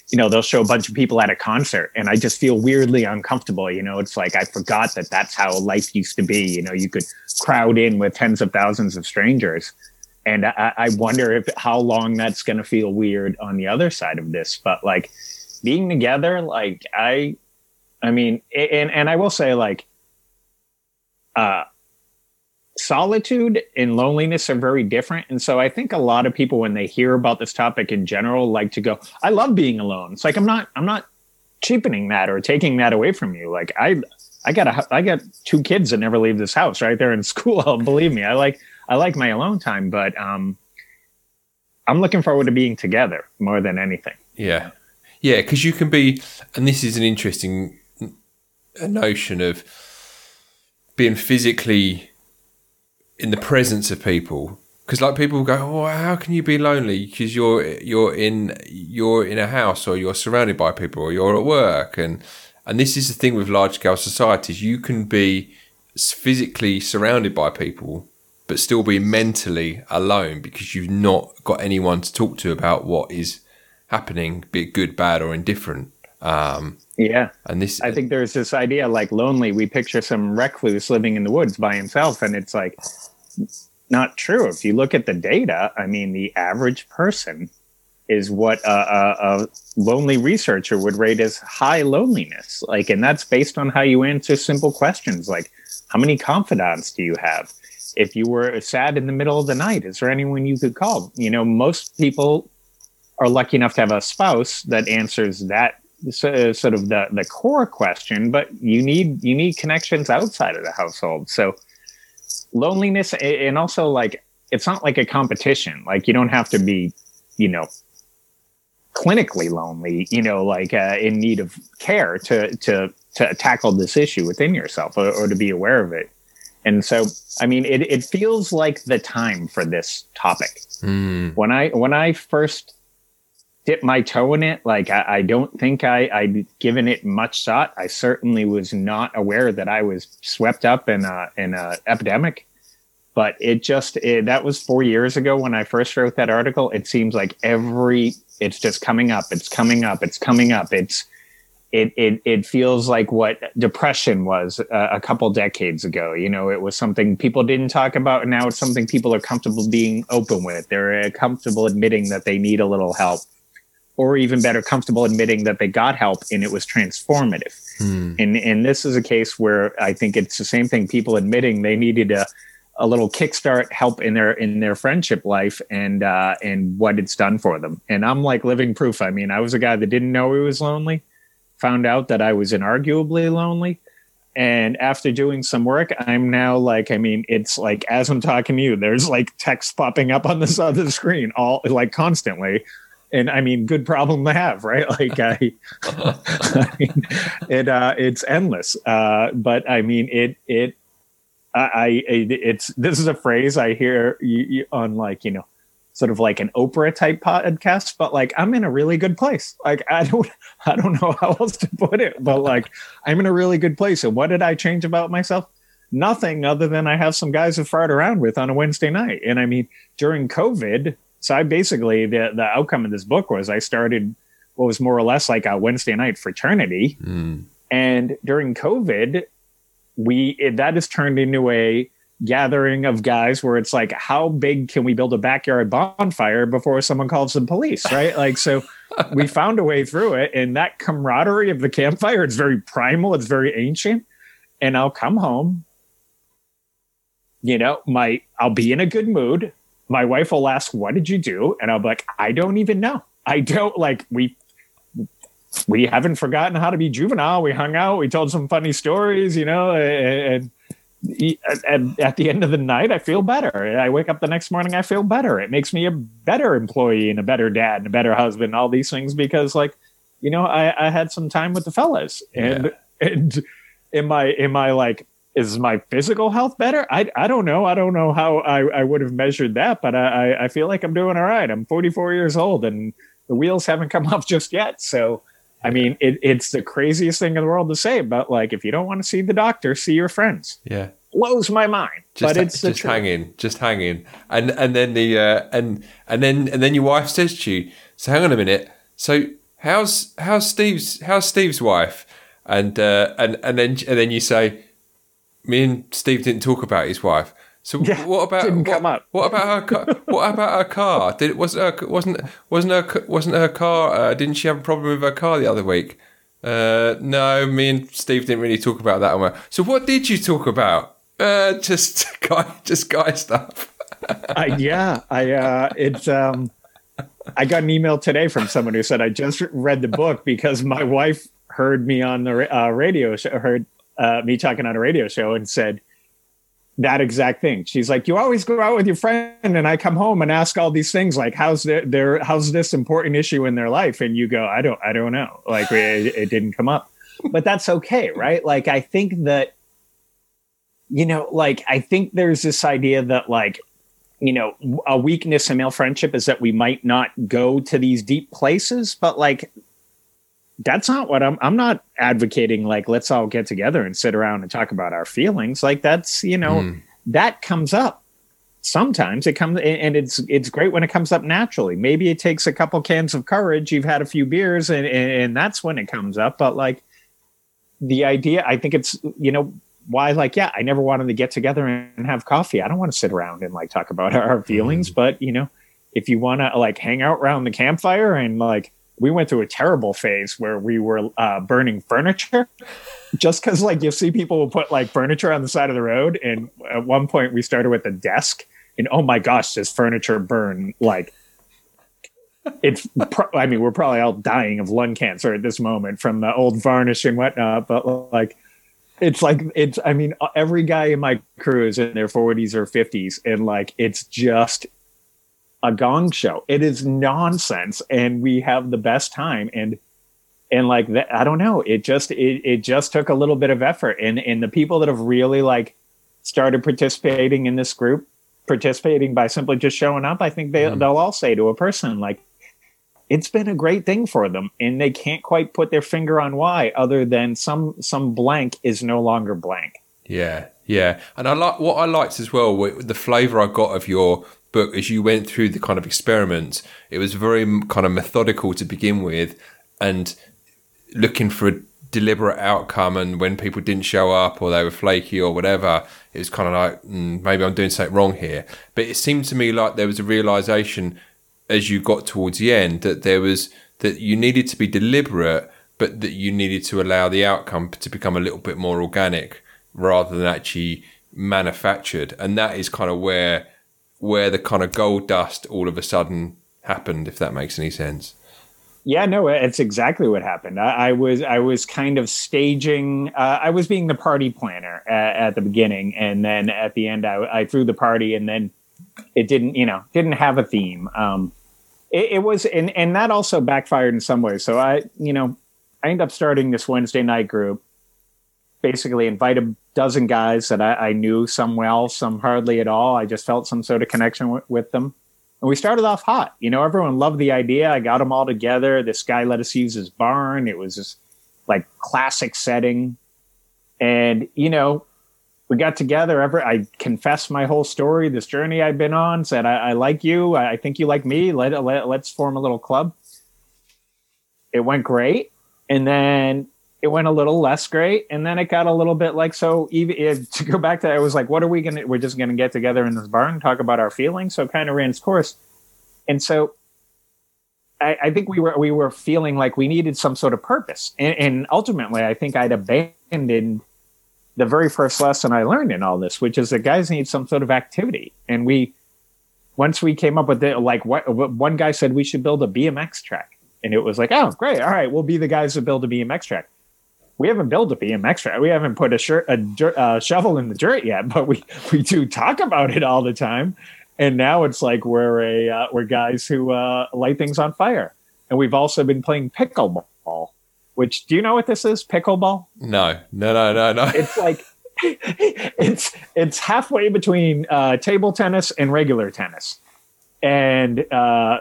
you know they'll show a bunch of people at a concert and i just feel weirdly uncomfortable you know it's like i forgot that that's how life used to be you know you could crowd in with tens of thousands of strangers and i, I wonder if how long that's going to feel weird on the other side of this but like being together like i i mean and and i will say like uh solitude and loneliness are very different. And so I think a lot of people, when they hear about this topic in general, like to go, I love being alone. It's like, I'm not, I'm not cheapening that or taking that away from you. Like I, I got a, I got two kids that never leave this house right there in <laughs> school. Believe me, I like, I like my alone time, but, um, I'm looking forward to being together more than anything. Yeah. Yeah. Cause you can be, and this is an interesting notion of being physically in the presence of people because like people go oh how can you be lonely because you're you're in you're in a house or you're surrounded by people or you're at work and and this is the thing with large scale societies you can be physically surrounded by people but still be mentally alone because you've not got anyone to talk to about what is happening be it good bad or indifferent um, yeah. And this, I think there's this idea like lonely. We picture some recluse living in the woods by himself, and it's like not true. If you look at the data, I mean, the average person is what a, a, a lonely researcher would rate as high loneliness. Like, and that's based on how you answer simple questions like, how many confidants do you have? If you were sad in the middle of the night, is there anyone you could call? You know, most people are lucky enough to have a spouse that answers that sort of the the core question, but you need you need connections outside of the household. So loneliness and also like it's not like a competition. Like you don't have to be, you know, clinically lonely, you know, like uh, in need of care to to to tackle this issue within yourself or, or to be aware of it. And so, I mean, it, it feels like the time for this topic. Mm. When I when I first dip my toe in it. Like I, I don't think I, I'd given it much thought. I certainly was not aware that I was swept up in a in a epidemic. But it just it, that was four years ago when I first wrote that article. It seems like every it's just coming up. It's coming up. It's coming up. It's it it it feels like what depression was uh, a couple decades ago. You know, it was something people didn't talk about, and now it's something people are comfortable being open with. They're uh, comfortable admitting that they need a little help, or even better, comfortable admitting that they got help and it was transformative. Hmm. And and this is a case where I think it's the same thing. People admitting they needed a a little kickstart help in their in their friendship life and uh, and what it's done for them. And I'm like living proof. I mean, I was a guy that didn't know he was lonely found out that I was inarguably lonely. And after doing some work, I'm now like, I mean, it's like as I'm talking to you, there's like text popping up on this <laughs> other screen all like constantly. And I mean, good problem to have, right? <laughs> Like I, <laughs> I mean, it uh, it's endless. Uh, but I mean, it it I, I it's this is a phrase I hear you, you on like you know sort of like an Oprah type podcast, but like I'm in a really good place. Like I don't <laughs> I don't know how else to put it, but like I'm in a really good place. And what did I change about myself? Nothing other than I have some guys to fart around with on a Wednesday night. And I mean, during COVID, so I basically the the outcome of this book was I started what was more or less like a Wednesday night fraternity. Mm. And during COVID, we it, that has turned into a gathering of guys where it's like how big can we build a backyard bonfire before someone calls the police right? Like so we <laughs> found a way through it and that camaraderie of the campfire it's very primal it's very ancient. And i'll come home you know my i'll be in a good mood. My wife will ask what did you do? And i'll be like i don't even know. I don't like we we haven't forgotten how to be juvenile. We hung out. We told some funny stories you know and at, at the end of the night, I feel better. I wake up the next morning, I feel better. It makes me a better employee and a better dad and a better husband, all these things because, like, you know, I, I had some time with the fellas, and yeah. and am I am I like is my physical health better? I I don't know. I don't know how I, I would have measured that, but I I feel like I'm doing all right. I'm 44 years old, and the wheels haven't come <laughs> off just yet. So. I mean, it, it's the craziest thing in the world to say, but like, if you don't want to see the doctor, see your friends. Yeah blows my mind. Just, but it's just hanging, just hanging, and and then the uh, and and then and then your wife says to you, "So hang on a minute. So how's how's Steve's how's Steve's wife?" And uh, and and then and then you say, "Me and Steve didn't talk about his wife." So yeah, what about what, what about her car? <laughs> what about her car? Did was her, wasn't wasn't her wasn't her car? Uh, didn't she have a problem with her car the other week? Uh, no, me and Steve didn't really talk about that one. So what did you talk about? Uh, just <laughs> guy, just guy stuff. uh, yeah, I uh, it's um, I got an email today from someone who said I just read the book because my wife heard me on the uh, radio show, heard uh, me talking on a radio show, and said that exact thing. She's like, "You always go out with your friend, and I come home and ask all these things like, how's their, their how's this important issue in their life?" And you go, "I don't, I don't know. Like, it, it didn't come up." But that's okay, right? Like, I think that you know, like I think there's this idea that like, you know, a weakness in male friendship is that we might not go to these deep places, but like that's not what I'm I'm not advocating like let's all get together and sit around and talk about our feelings. Like that's, you know, mm. that comes up. Sometimes it comes and it's it's great when it comes up naturally. Maybe it takes a couple cans of courage, you've had a few beers and and that's when it comes up, but like the idea I think it's you know why like yeah i never wanted to get together and have coffee i don't want to sit around and like talk about <laughs> our feelings mm. but you know if you want to like hang out around the campfire and like we went through a terrible phase where we were uh, burning furniture. Just because like you see people will put like furniture on the side of the road and at one point we started with a desk and oh my gosh this furniture burn like it's pro- i mean we're probably all dying of lung cancer at this moment from the old varnish and whatnot but like it's like it's i mean every guy in my crew is in their 40s or 50s and like it's just a gong show it is nonsense and we have the best time and and like that i don't know it just it, it just took a little bit of effort and and the people that have really like started participating in this group participating by simply just showing up i think they, mm. they'll all say to a person like it's been a great thing for them and they can't quite put their finger on why other than some some blank is no longer blank yeah yeah and i like what i liked as well the flavor i got of your book as you went through the kind of experiment, it was very kind of methodical to begin with and looking for a deliberate outcome and when people didn't show up or they were flaky or whatever it was kind of like mm, maybe i'm doing something wrong here but it seemed to me like there was a realization as you got towards the end that there was that you needed to be deliberate, but that you needed to allow the outcome to become a little bit more organic rather than actually manufactured. And that is kind of where where the kind of gold dust all of a sudden happened, if that makes any sense. Yeah, no, it's exactly what happened. I, I was I was kind of staging. Uh, I was being the party planner at, at, the beginning, and then at the end, I, I threw the party, and then it didn't, you know, didn't have a theme. Um, it, it, was, and and that also backfired in some ways. So I, you know, I ended up starting this Wednesday night group. Basically, invite a dozen guys that I, I knew, some well, some hardly at all. I just felt some sort of connection w- with them, and we started off hot. You know, everyone loved the idea. I got them all together. This guy let us use his barn. It was this like classic setting, and you know, we got together. Ever, I confessed my whole story, this journey I've been on. Said I, I like you. I think you like me. Let, let let's form a little club. It went great, and then it went a little less great, and then it got a little bit like so. Even to go back to, it was like, what are we gonna? We're just gonna get together in this barn, talk about our feelings. So it kind of ran its course, and so I, I, think we were we were feeling like we needed some sort of purpose, and, and ultimately, I think I'd abandoned the very first lesson I learned in all this, which is that guys need some sort of activity. And we, once we came up with it, like what, one guy said we should build a BMX track. And it was like, oh, great. All right. We'll be the guys that build a BMX track. We haven't built a BMX track. We haven't put a, shirt, a uh, shovel in the dirt yet, but we, <laughs> we do talk about it all the time. And now it's like we're a, uh, we're guys who uh, light things on fire. And we've also been playing pickleball which do you know what this is? Pickleball? No, no, no, no, no. It's like <laughs> it's it's halfway between uh, table tennis and regular tennis, and uh, uh,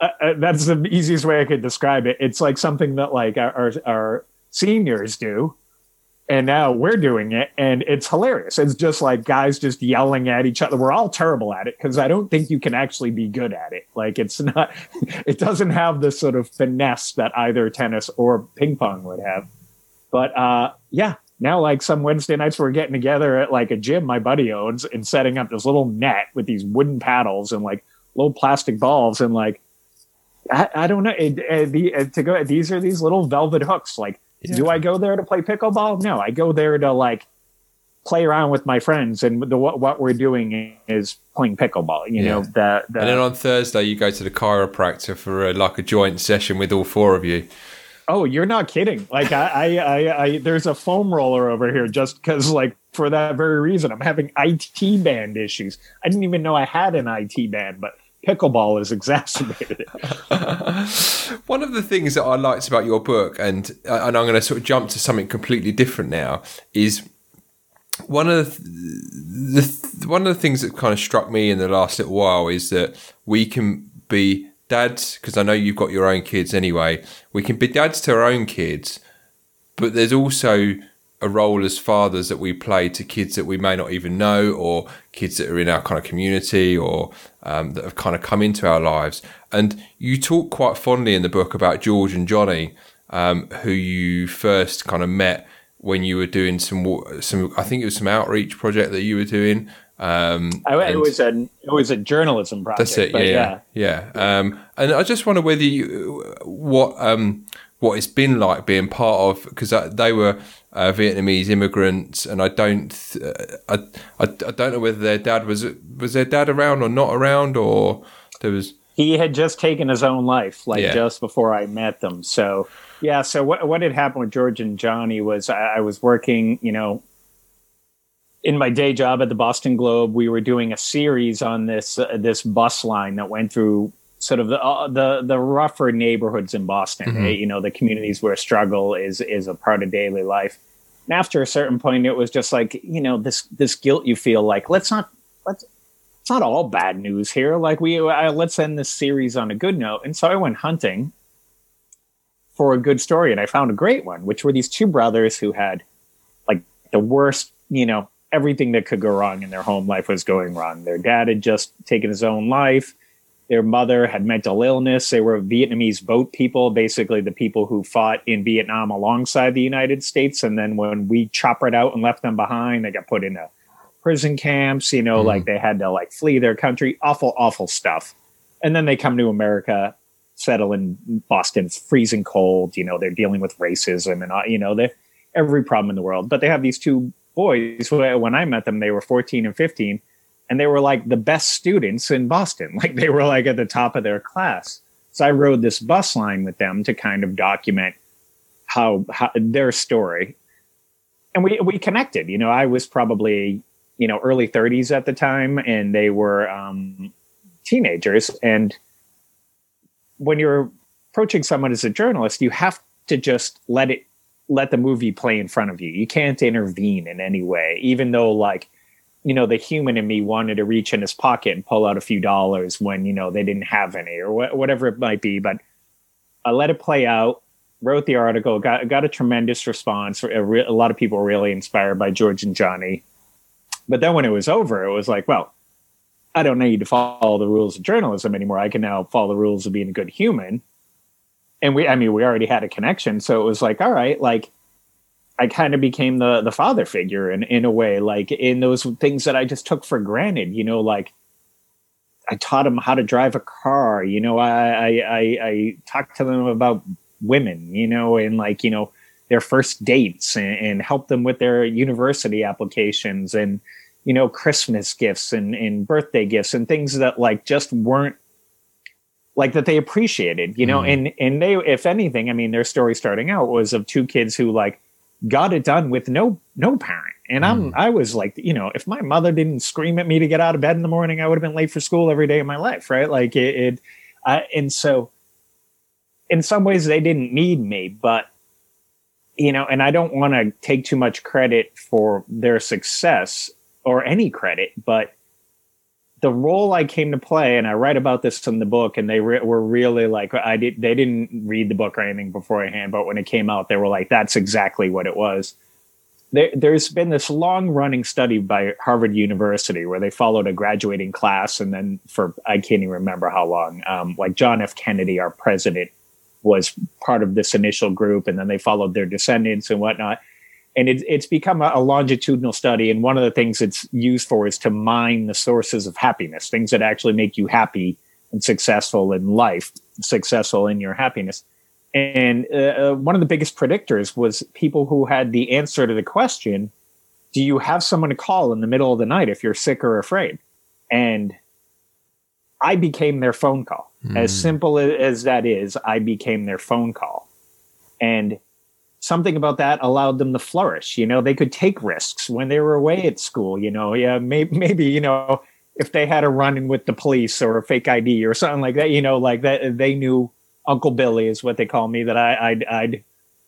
uh, that's the easiest way I could describe it. It's like something that like our, our seniors do, and now we're doing it and it's hilarious. It's just like guys just yelling at each other. We're all terrible at it because i don't think you can actually be good at it. Like it's not <laughs> it doesn't have the sort of finesse that either tennis or ping pong would have. But uh yeah now like some wednesday nights we're getting together at like a gym my buddy owns and setting up this little net with these wooden paddles and like little plastic balls and like i, I don't know it, it, the, to go these are these little velvet hooks like yeah. Do I go there to play pickleball? No, I go there to like play around with my friends, and the what, what we're doing is playing pickleball. You yeah. know, the, the, and then on Thursday you go to the chiropractor for a, like a joint session with all four of you. Oh, you're not kidding! Like I, I, I, I there's a foam roller over here just because, like, for that very reason, I'm having IT band issues. I didn't even know I had an IT band, but pickleball is <laughs> exacerbated. <laughs> One of the things that I liked about your book, and uh, and I'm going to sort of jump to something completely different now, is one of the, the one of the things that kind of struck me in the last little while is that we can be dads because I know you've got your own kids anyway. We can be dads to our own kids, but there's also a role as fathers that we play to kids that we may not even know or kids that are in our kind of community or um, that have kind of come into our lives. And you talk quite fondly in the book about George and Johnny, um, who you first kind of met when you were doing some some I think it was some outreach project that you were doing. Um, I, it was a it was a journalism project. That's it. Yeah, yeah. yeah. Um, and I just wonder whether you what um, what it's been like being part of because they were uh, Vietnamese immigrants, and I don't, uh, I, I, I, don't know whether their dad was was their dad around or not around, or there was. He had just taken his own life, like yeah. just before I met them. So yeah, so what what had happened with George and Johnny was I, I was working, you know, in my day job at the Boston Globe. We were doing a series on this uh, this bus line that went through sort of the uh, the the rougher neighborhoods in Boston. Mm-hmm. You know, the communities where struggle is is a part of daily life. And after a certain point, it was just like you know this this guilt you feel like let's not let's it's not all bad news here. Like we, uh, let's end this series on a good note. And so I went hunting for a good story, and I found a great one, which were these two brothers who had like the worst, you know, everything that could go wrong in their home life was going wrong. Their dad had just taken his own life. Their mother had mental illness. They were Vietnamese boat people, basically the people who fought in Vietnam alongside the United States. And then when we choppered out and left them behind, they got put into prison camps. You know, mm. like they had to like flee their country. Awful, awful stuff. And then they come to America, settle in Boston. Freezing cold. You know, they're dealing with racism and uh, you know, they every problem in the world. But they have these two boys. When I met them, they were 14 and 15 and they were like the best students in Boston. <laughs> Like they were like at the top of their class. So I rode this bus line with them to kind of document how, how their story. And we we connected. You know, I was probably, you know, early 30s at the time and they were um, teenagers and when you're approaching someone as a journalist, you have to just let it let the movie play in front of you. You can't intervene in any way, even though like you know, the human in me wanted to reach in his pocket and pull out a few dollars when, you know, they didn't have any or wh- whatever it might be. But I let it play out, wrote the article, got, got a tremendous response. A, re- a lot of people were really inspired by George and Johnny. But then when it was over, it was like, well, I don't need to follow the rules of journalism anymore. I can now follow the rules of being a good human. And we, I mean, we already had a connection. So it was like, all right, like, I kind of became the the father figure in in a way, like in those things that I just took for granted. You know, like I taught them how to drive a car. You know, I I I, I talked to them about women. You know, and like you know their first dates and, and help them with their university applications and you know Christmas gifts and and birthday gifts and things that like just weren't like that they appreciated you know mm. and and they if anything i mean their story starting out was of two kids who like got it done with no no parent. And I'm mm. I was like, you know, if my mother didn't scream at me to get out of bed in the morning, I would have been late for school every day of my life, right? Like it, it uh, and so in some ways they didn't need me, but you know, and I don't want to take too much credit for their success or any credit, but the role I came to play, and I write about this in the book, and they re- were really like, I did, they didn't read the book or anything beforehand, but when it came out, they were like, that's exactly what it was. There, there's been this long running study by Harvard University where they followed a graduating class, and then for, I can't even remember how long, um, like John F. Kennedy, our president, was part of this initial group, and then they followed their descendants and whatnot and it, it's become a, a, longitudinal study and one of the things it's used for is to mine the sources of happiness things that actually make you happy and successful in life successful in your happiness and uh, uh, one of the biggest predictors was people who had the answer to the question do you have someone to call in the middle of the night if you're sick or afraid and i became their phone call mm. as hmm. simple as that is i became their phone call and something about that allowed them to flourish. You know, they could take risks when they were away at school. You know, yeah, maybe, maybe you know, if they had a run in with the police or a fake ID or something like that, you know, like that, they knew Uncle Billy is what they call me. That I, I'd, I'd,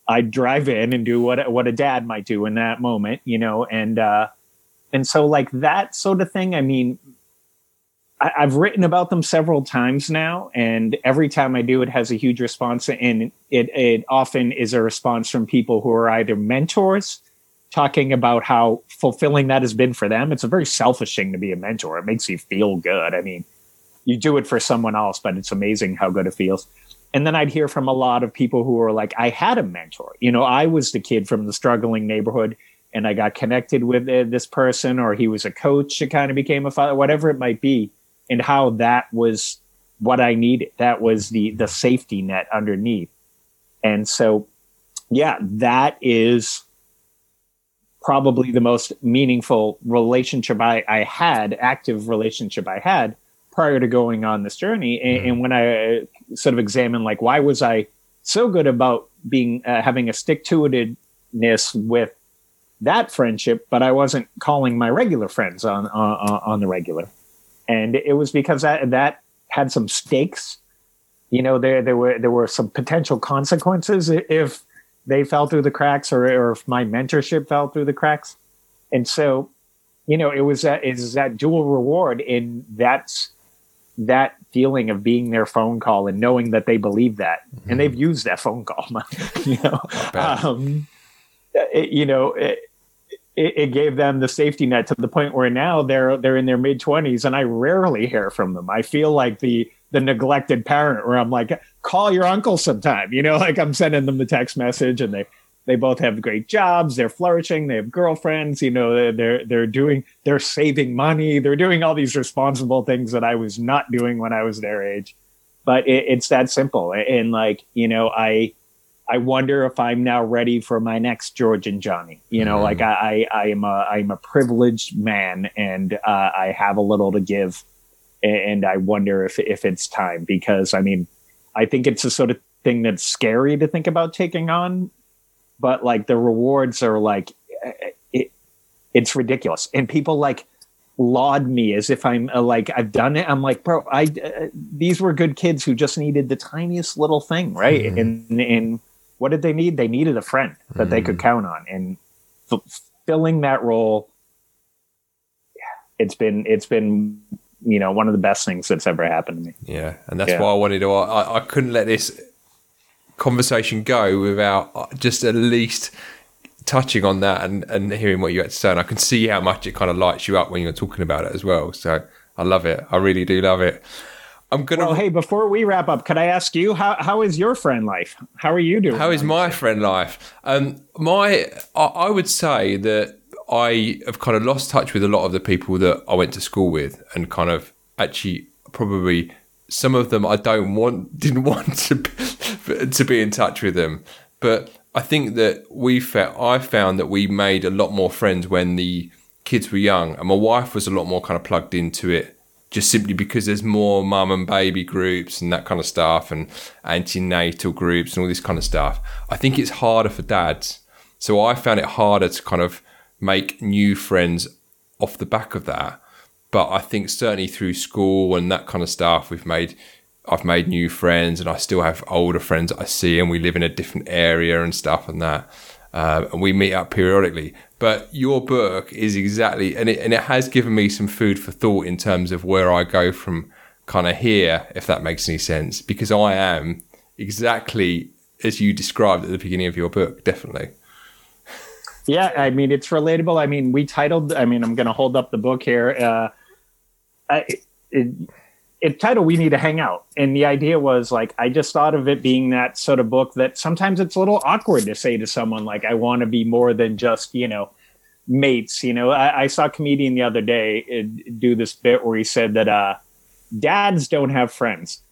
I'd drive in and do what what a dad might do in that moment. You know, and uh, and so like that sort of thing. I mean, I, have written about them several times now, and every time I do, it has a huge response. And it, it often is a response from people who are either mentors talking about how fulfilling that has been for them. It's a very selfish thing to be a mentor. It makes you feel good. I mean, you do it for someone else, but it's amazing how good it feels. And then I'd hear from a lot of people who are like, I had a mentor. You know, I was the kid from the struggling neighborhood and I got connected with uh, this person, or he was a coach It kind of became a father, whatever it might be and how that was what I needed. That was the the safety net underneath. And so, yeah, that is probably the most meaningful relationship I, I had, active relationship I had prior to going on this journey. And, mm-hmm. and when I uh, sort of examined, like, why was I so good about being uh, having a stick to itedness with that friendship, but I wasn't calling my regular friends on on, on the regular and it was because that that had some stakes. You know, there there were there were some potential consequences if they fell through the cracks or, or if my mentorship fell through the cracks. And so you know, it was that is that dual reward in that's that feeling of being their phone call and knowing that they believe that mm-hmm. and they've used that phone call <laughs> you know um, it, you know it, it, gave them the safety net to the point where now they're they're in their mid 20s and i rarely hear from them. I feel like the the neglected parent where i'm like call your uncle sometime you know <laughs> like i'm sending them the text message and they they both have great jobs they're flourishing they have girlfriends you know they're they're doing they're saving money they're doing all these responsible things that i was not doing when i was their age. But it, it's that simple. And like you know i i wonder if i'm now ready for my next george and johnny you know mm. like i i am a i'm a privileged man and uh, i have a little to give and i wonder if if it's time because i mean i think it's a sort of thing that's scary to think about taking on but like the rewards are like it, it's ridiculous and people like laud me as if i'm uh, like i've done it i'm like bro i uh, these were good kids who just needed the tiniest little thing right mm. and and what did they need they needed a friend that mm. they could mm-hmm. count on and f- filling that role it's been it's been you know one of the best things that's ever happened to me yeah and that's yeah. why i wanted to I, I couldn't let this conversation go without uh, just at least touching on that and, and hearing what you had to say. And I can see how much it kind of lights you up when you're talking about it as well. So I love it. I really do love it. I'm gonna. Well, hey, before we wrap up, could I ask you how how is your friend life? How are you doing? How is my friend life? Um, my I, I would say that I have kind of lost touch with a lot of the people that I went to school with, and kind of actually probably some of them I don't want <laughs> didn't want to to be in touch with them. But I think that we felt I found that we made a lot more friends when the kids were young, and my wife was a lot more kind of plugged into it. Just simply because there's more mum and baby groups and that kind of stuff, and antenatal groups and all this kind of stuff. I think it's harder for dads. So I found it harder to kind of make new friends off the back of that. But I think certainly through school and that kind of stuff, we've made I've made new friends and I still have older friends that I see and we live in a different area and stuff and that. Uh, and we meet up periodically. But your book is exactly, and it, and it has given me some food for thought in terms of where I go from kind of here, if that makes any sense, because I am exactly as you described at the beginning of your book, definitely. Yeah, I mean, it's relatable. I mean, we titled, I mean, I'm going to hold up the book here. Uh, I, it, it title we need to hang out. And the idea was like i just thought of it being that sort of book that sometimes it's a little awkward to say to someone like i want to be more than just you know mates you know? I, I saw a comedian the other day uh, do this bit where he said that uh, dads don't have friends.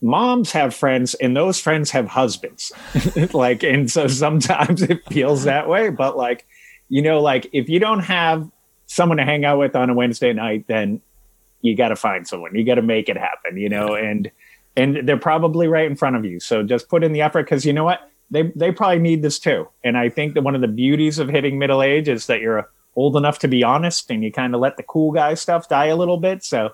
Moms have friends and those friends have husbands. <laughs> Like and so sometimes it feels that way but like you know like if you don't have someone to hang out with on a wednesday night then you got to find someone. You got to make it happen, you know, and and they're probably right in front of you. So just put in the effort because you know what? They they probably need this too. And I think that one of the beauties of hitting middle age is that you're old enough to be honest and you kind of let the cool guy stuff die a little bit. So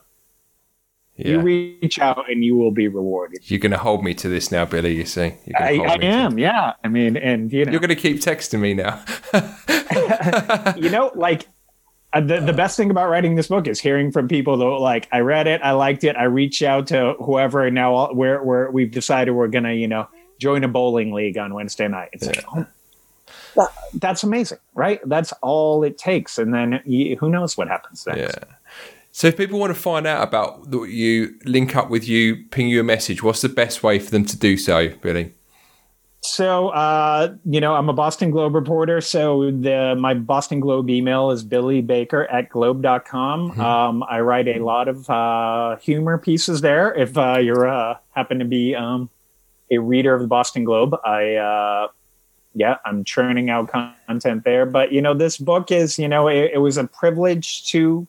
yeah. you reach out and you will be rewarded. You're going to hold me to this now, Billy. You see, I, I am. To... Yeah, I mean, and you know, you're going to keep texting me now. <laughs> <laughs> you know, like Uh, the, the best thing about writing this book is hearing from people that like I read it, I liked it, I reached out to whoever, and now we're, we're we've decided we're gonna you know join a bowling league on Wednesday night. It's yeah. like, oh, that's amazing, right? That's all it takes, and then you, who knows what happens next. Yeah. So if people want to find out about you, link up with you, ping you a message, what's the best way for them to do so, Billy? So, uh, you know, I'm a Boston Globe reporter. So the my Boston Globe email is billybaker at globe.com. Mm-hmm. Um, I write a lot of uh, humor pieces there. If uh, you're uh, happen to be um, a reader of the Boston Globe, I, uh, yeah, I'm churning out content there. But, you know, this book is, you know, it, it was a privilege to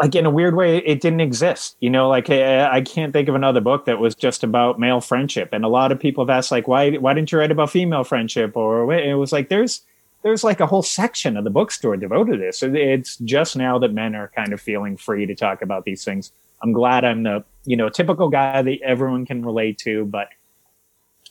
like in a weird way it didn't exist you know like eh, eh, I, can't think of another book that was just about male friendship. And a lot of people have asked like why why didn't you write about female friendship? Or eh, it was like there's there's like a whole section of the bookstore devoted to this. It's just now that men are kind of feeling free to talk about these things. I'm glad i'm the you know typical guy that everyone can relate to but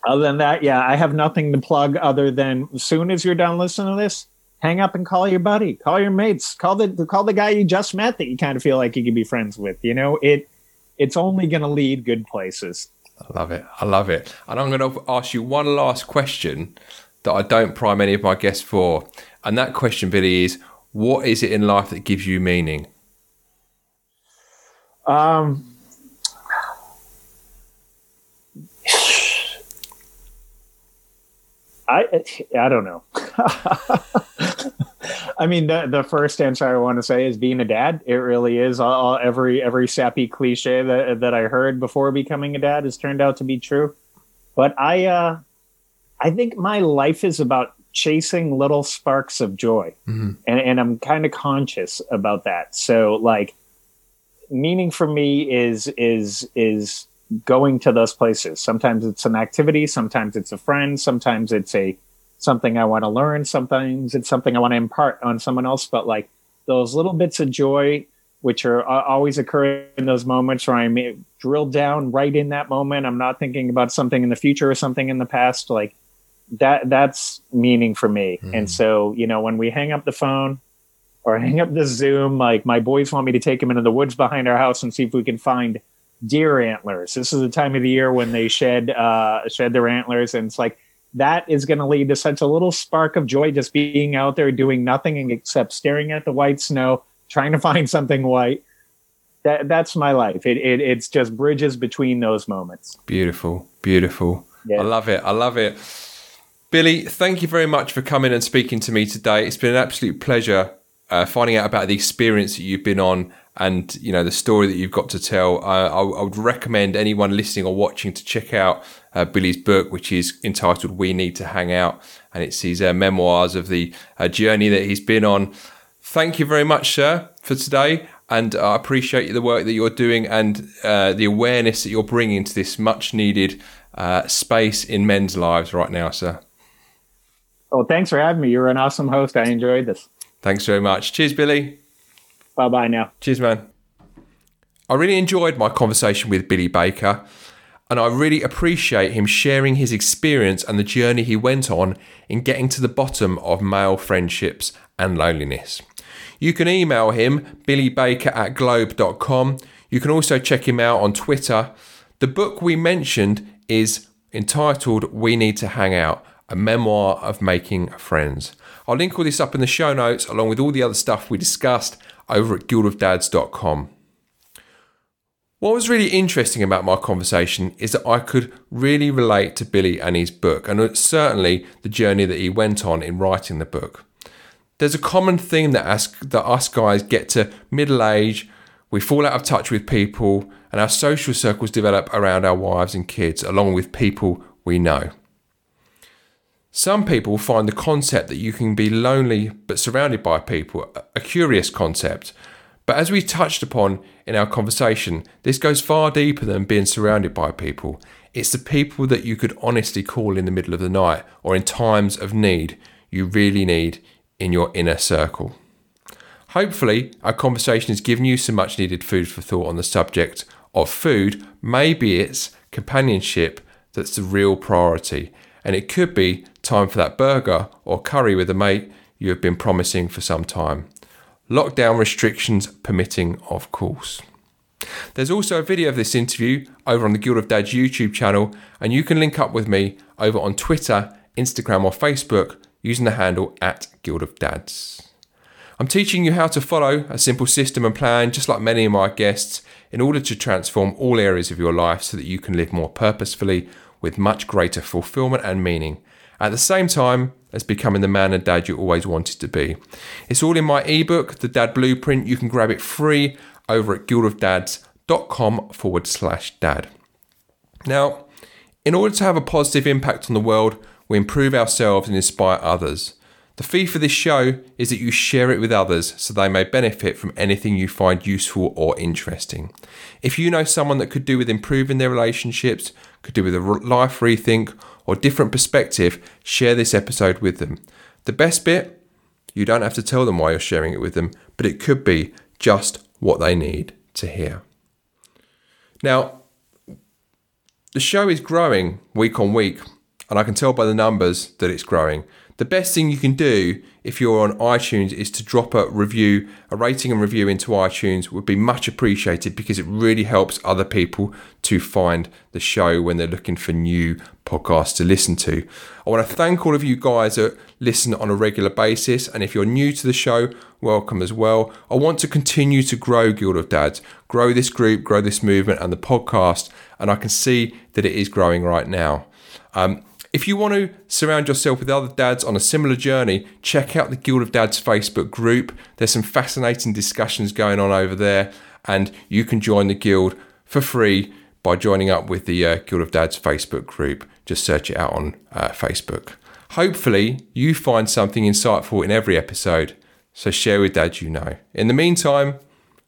other than that yeah i have nothing to plug other than as soon as you're done listening to this hang up and call your buddy, call your mates, call the call the guy you just met that you kind of feel like you could be friends with. You know, it it's only going to lead good places. I love it. I love it. And I'm going to ask you one last question that I don't prime any of my guests for. And that question, Billy, is what is it in life that gives you meaning? Um, I I don't know. <laughs> I mean, the the first answer I want to say is being a dad. It really is. All, every every sappy cliche that that I heard before becoming a dad has turned out to be true. But I uh, I think my life is about chasing little sparks of joy, mm-hmm. and and I'm kind of conscious about that. So like, meaning for me is is is going to those places. Sometimes it's an activity, sometimes it's a friend, sometimes it's a something I want to learn, sometimes it's something I want to impart on someone else. But like those little bits of joy, which are always occurring in those moments where I'm drilled down right in that moment. I'm not thinking about something in the future or something in the past. Like that, that's meaning for me. Mm. And so, you know, when we hang up the phone, or hang up the Zoom. Like my boys want me to take them into the woods behind our house and see if we can find deer antlers. This is the time of the year when they shed uh, shed their antlers, and it's like that is going to lead to such a little spark of joy just being out there doing nothing except staring at the white snow, trying to <laughs> find something white. That that's my life. It, it it's just bridges between those moments. Beautiful, beautiful. Yeah. I love it. I love it. Billy, thank you very much for coming and speaking to me today. It's been an absolute pleasure uh, finding out about the experience that you've been on and you know the story that you've got to tell. Uh, I, I, would recommend anyone listening or watching to check out uh, Billy's book, which is entitled "We Need to Hang Out," and it's his uh, memoirs of the uh, journey that he's been on. Thank you very much, sir, for today, and I appreciate the work that you're doing and uh, the awareness that you're bringing to this much-needed uh, space in men's lives right now, sir. Well, thanks for having me. You're an awesome host. I enjoyed this. Thanks very much. Cheers, Billy. Bye bye now. Cheers, man. I really enjoyed my conversation with Billy Baker, and I really appreciate him sharing his experience and the journey he went on in getting to the bottom of male friendships and loneliness. You can email him, billybaker at globe.com. You can also check him out on Twitter. The book we mentioned is entitled We Need to Hang Out, a memoir of making friends. I'll link all this up in the show notes along with all the other stuff we discussed over at guildofdads.com. What was really interesting about my conversation is that I could really relate to Billy and his book, and certainly the journey that he went on in writing the book. There's a common theme that us, that us guys get to middle age, we fall out of touch with people, and our social circles develop around our wives and kids, along with people we know. Some people find the concept that you can be lonely but surrounded by people a curious concept. But as we touched upon in our conversation, this goes far deeper than being surrounded by people. It's the people that you could honestly call in the middle of the night or in times of need you really need in your inner circle. Hopefully, our conversation has given you some much needed food for thought on the subject of food. Maybe it's companionship that's the real priority, and it could be time for that burger or curry with a mate you have been promising for some time. Lockdown restrictions permitting, of course. There's also a video of this interview over on the Guild of Dads YouTube channel, and you can link up with me over on Twitter, Instagram, or Facebook using the handle at Guild of Dads. I'm teaching you how to follow a simple system and plan, just like many of my guests, in order to transform all areas of your life so that you can live more purposefully with much greater fulfillment and meaning at the same time as becoming the man and dad you always wanted to be. It's all in my ebook, The Dad Blueprint. You can grab it free over at guildofdads.com forward slash dad. Now, in order to have a positive impact on the world, we improve ourselves and inspire others. The fee for this show is that you share it with others so they may benefit from anything you find useful or interesting. If you know someone that could do with improving their relationships, could do with a life rethink, or different perspective, share this episode with them. The best bit, you don't have to tell them why you're sharing it with them, but it could be just what they need to hear. Now, the show is growing week on week. and I can tell by the numbers that it's growing. The best thing you can do if you're on iTunes is to drop a review, a rating and review into iTunes would be much appreciated because it really helps other people to find the show when they're looking for new podcasts to listen to. I want to thank all of you guys that listen on a regular basis. And if you're new to the show, welcome as well. I want to continue to grow Guild of Dads, grow this group, grow this movement and the podcast. And I can see that it is growing right now. Um, if you want to surround yourself with other dads on a similar journey, check out the Guild of Dads Facebook group. There's some fascinating discussions going on over there, and you can join the guild for free by joining up with the uh, Guild of Dads Facebook group. Just search it out on uh, Facebook. Hopefully, you find something insightful in every episode, so share with dads you know. In the meantime,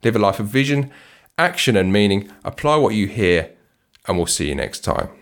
live a life of vision, action, and meaning. Apply what you hear, and we'll see you next time.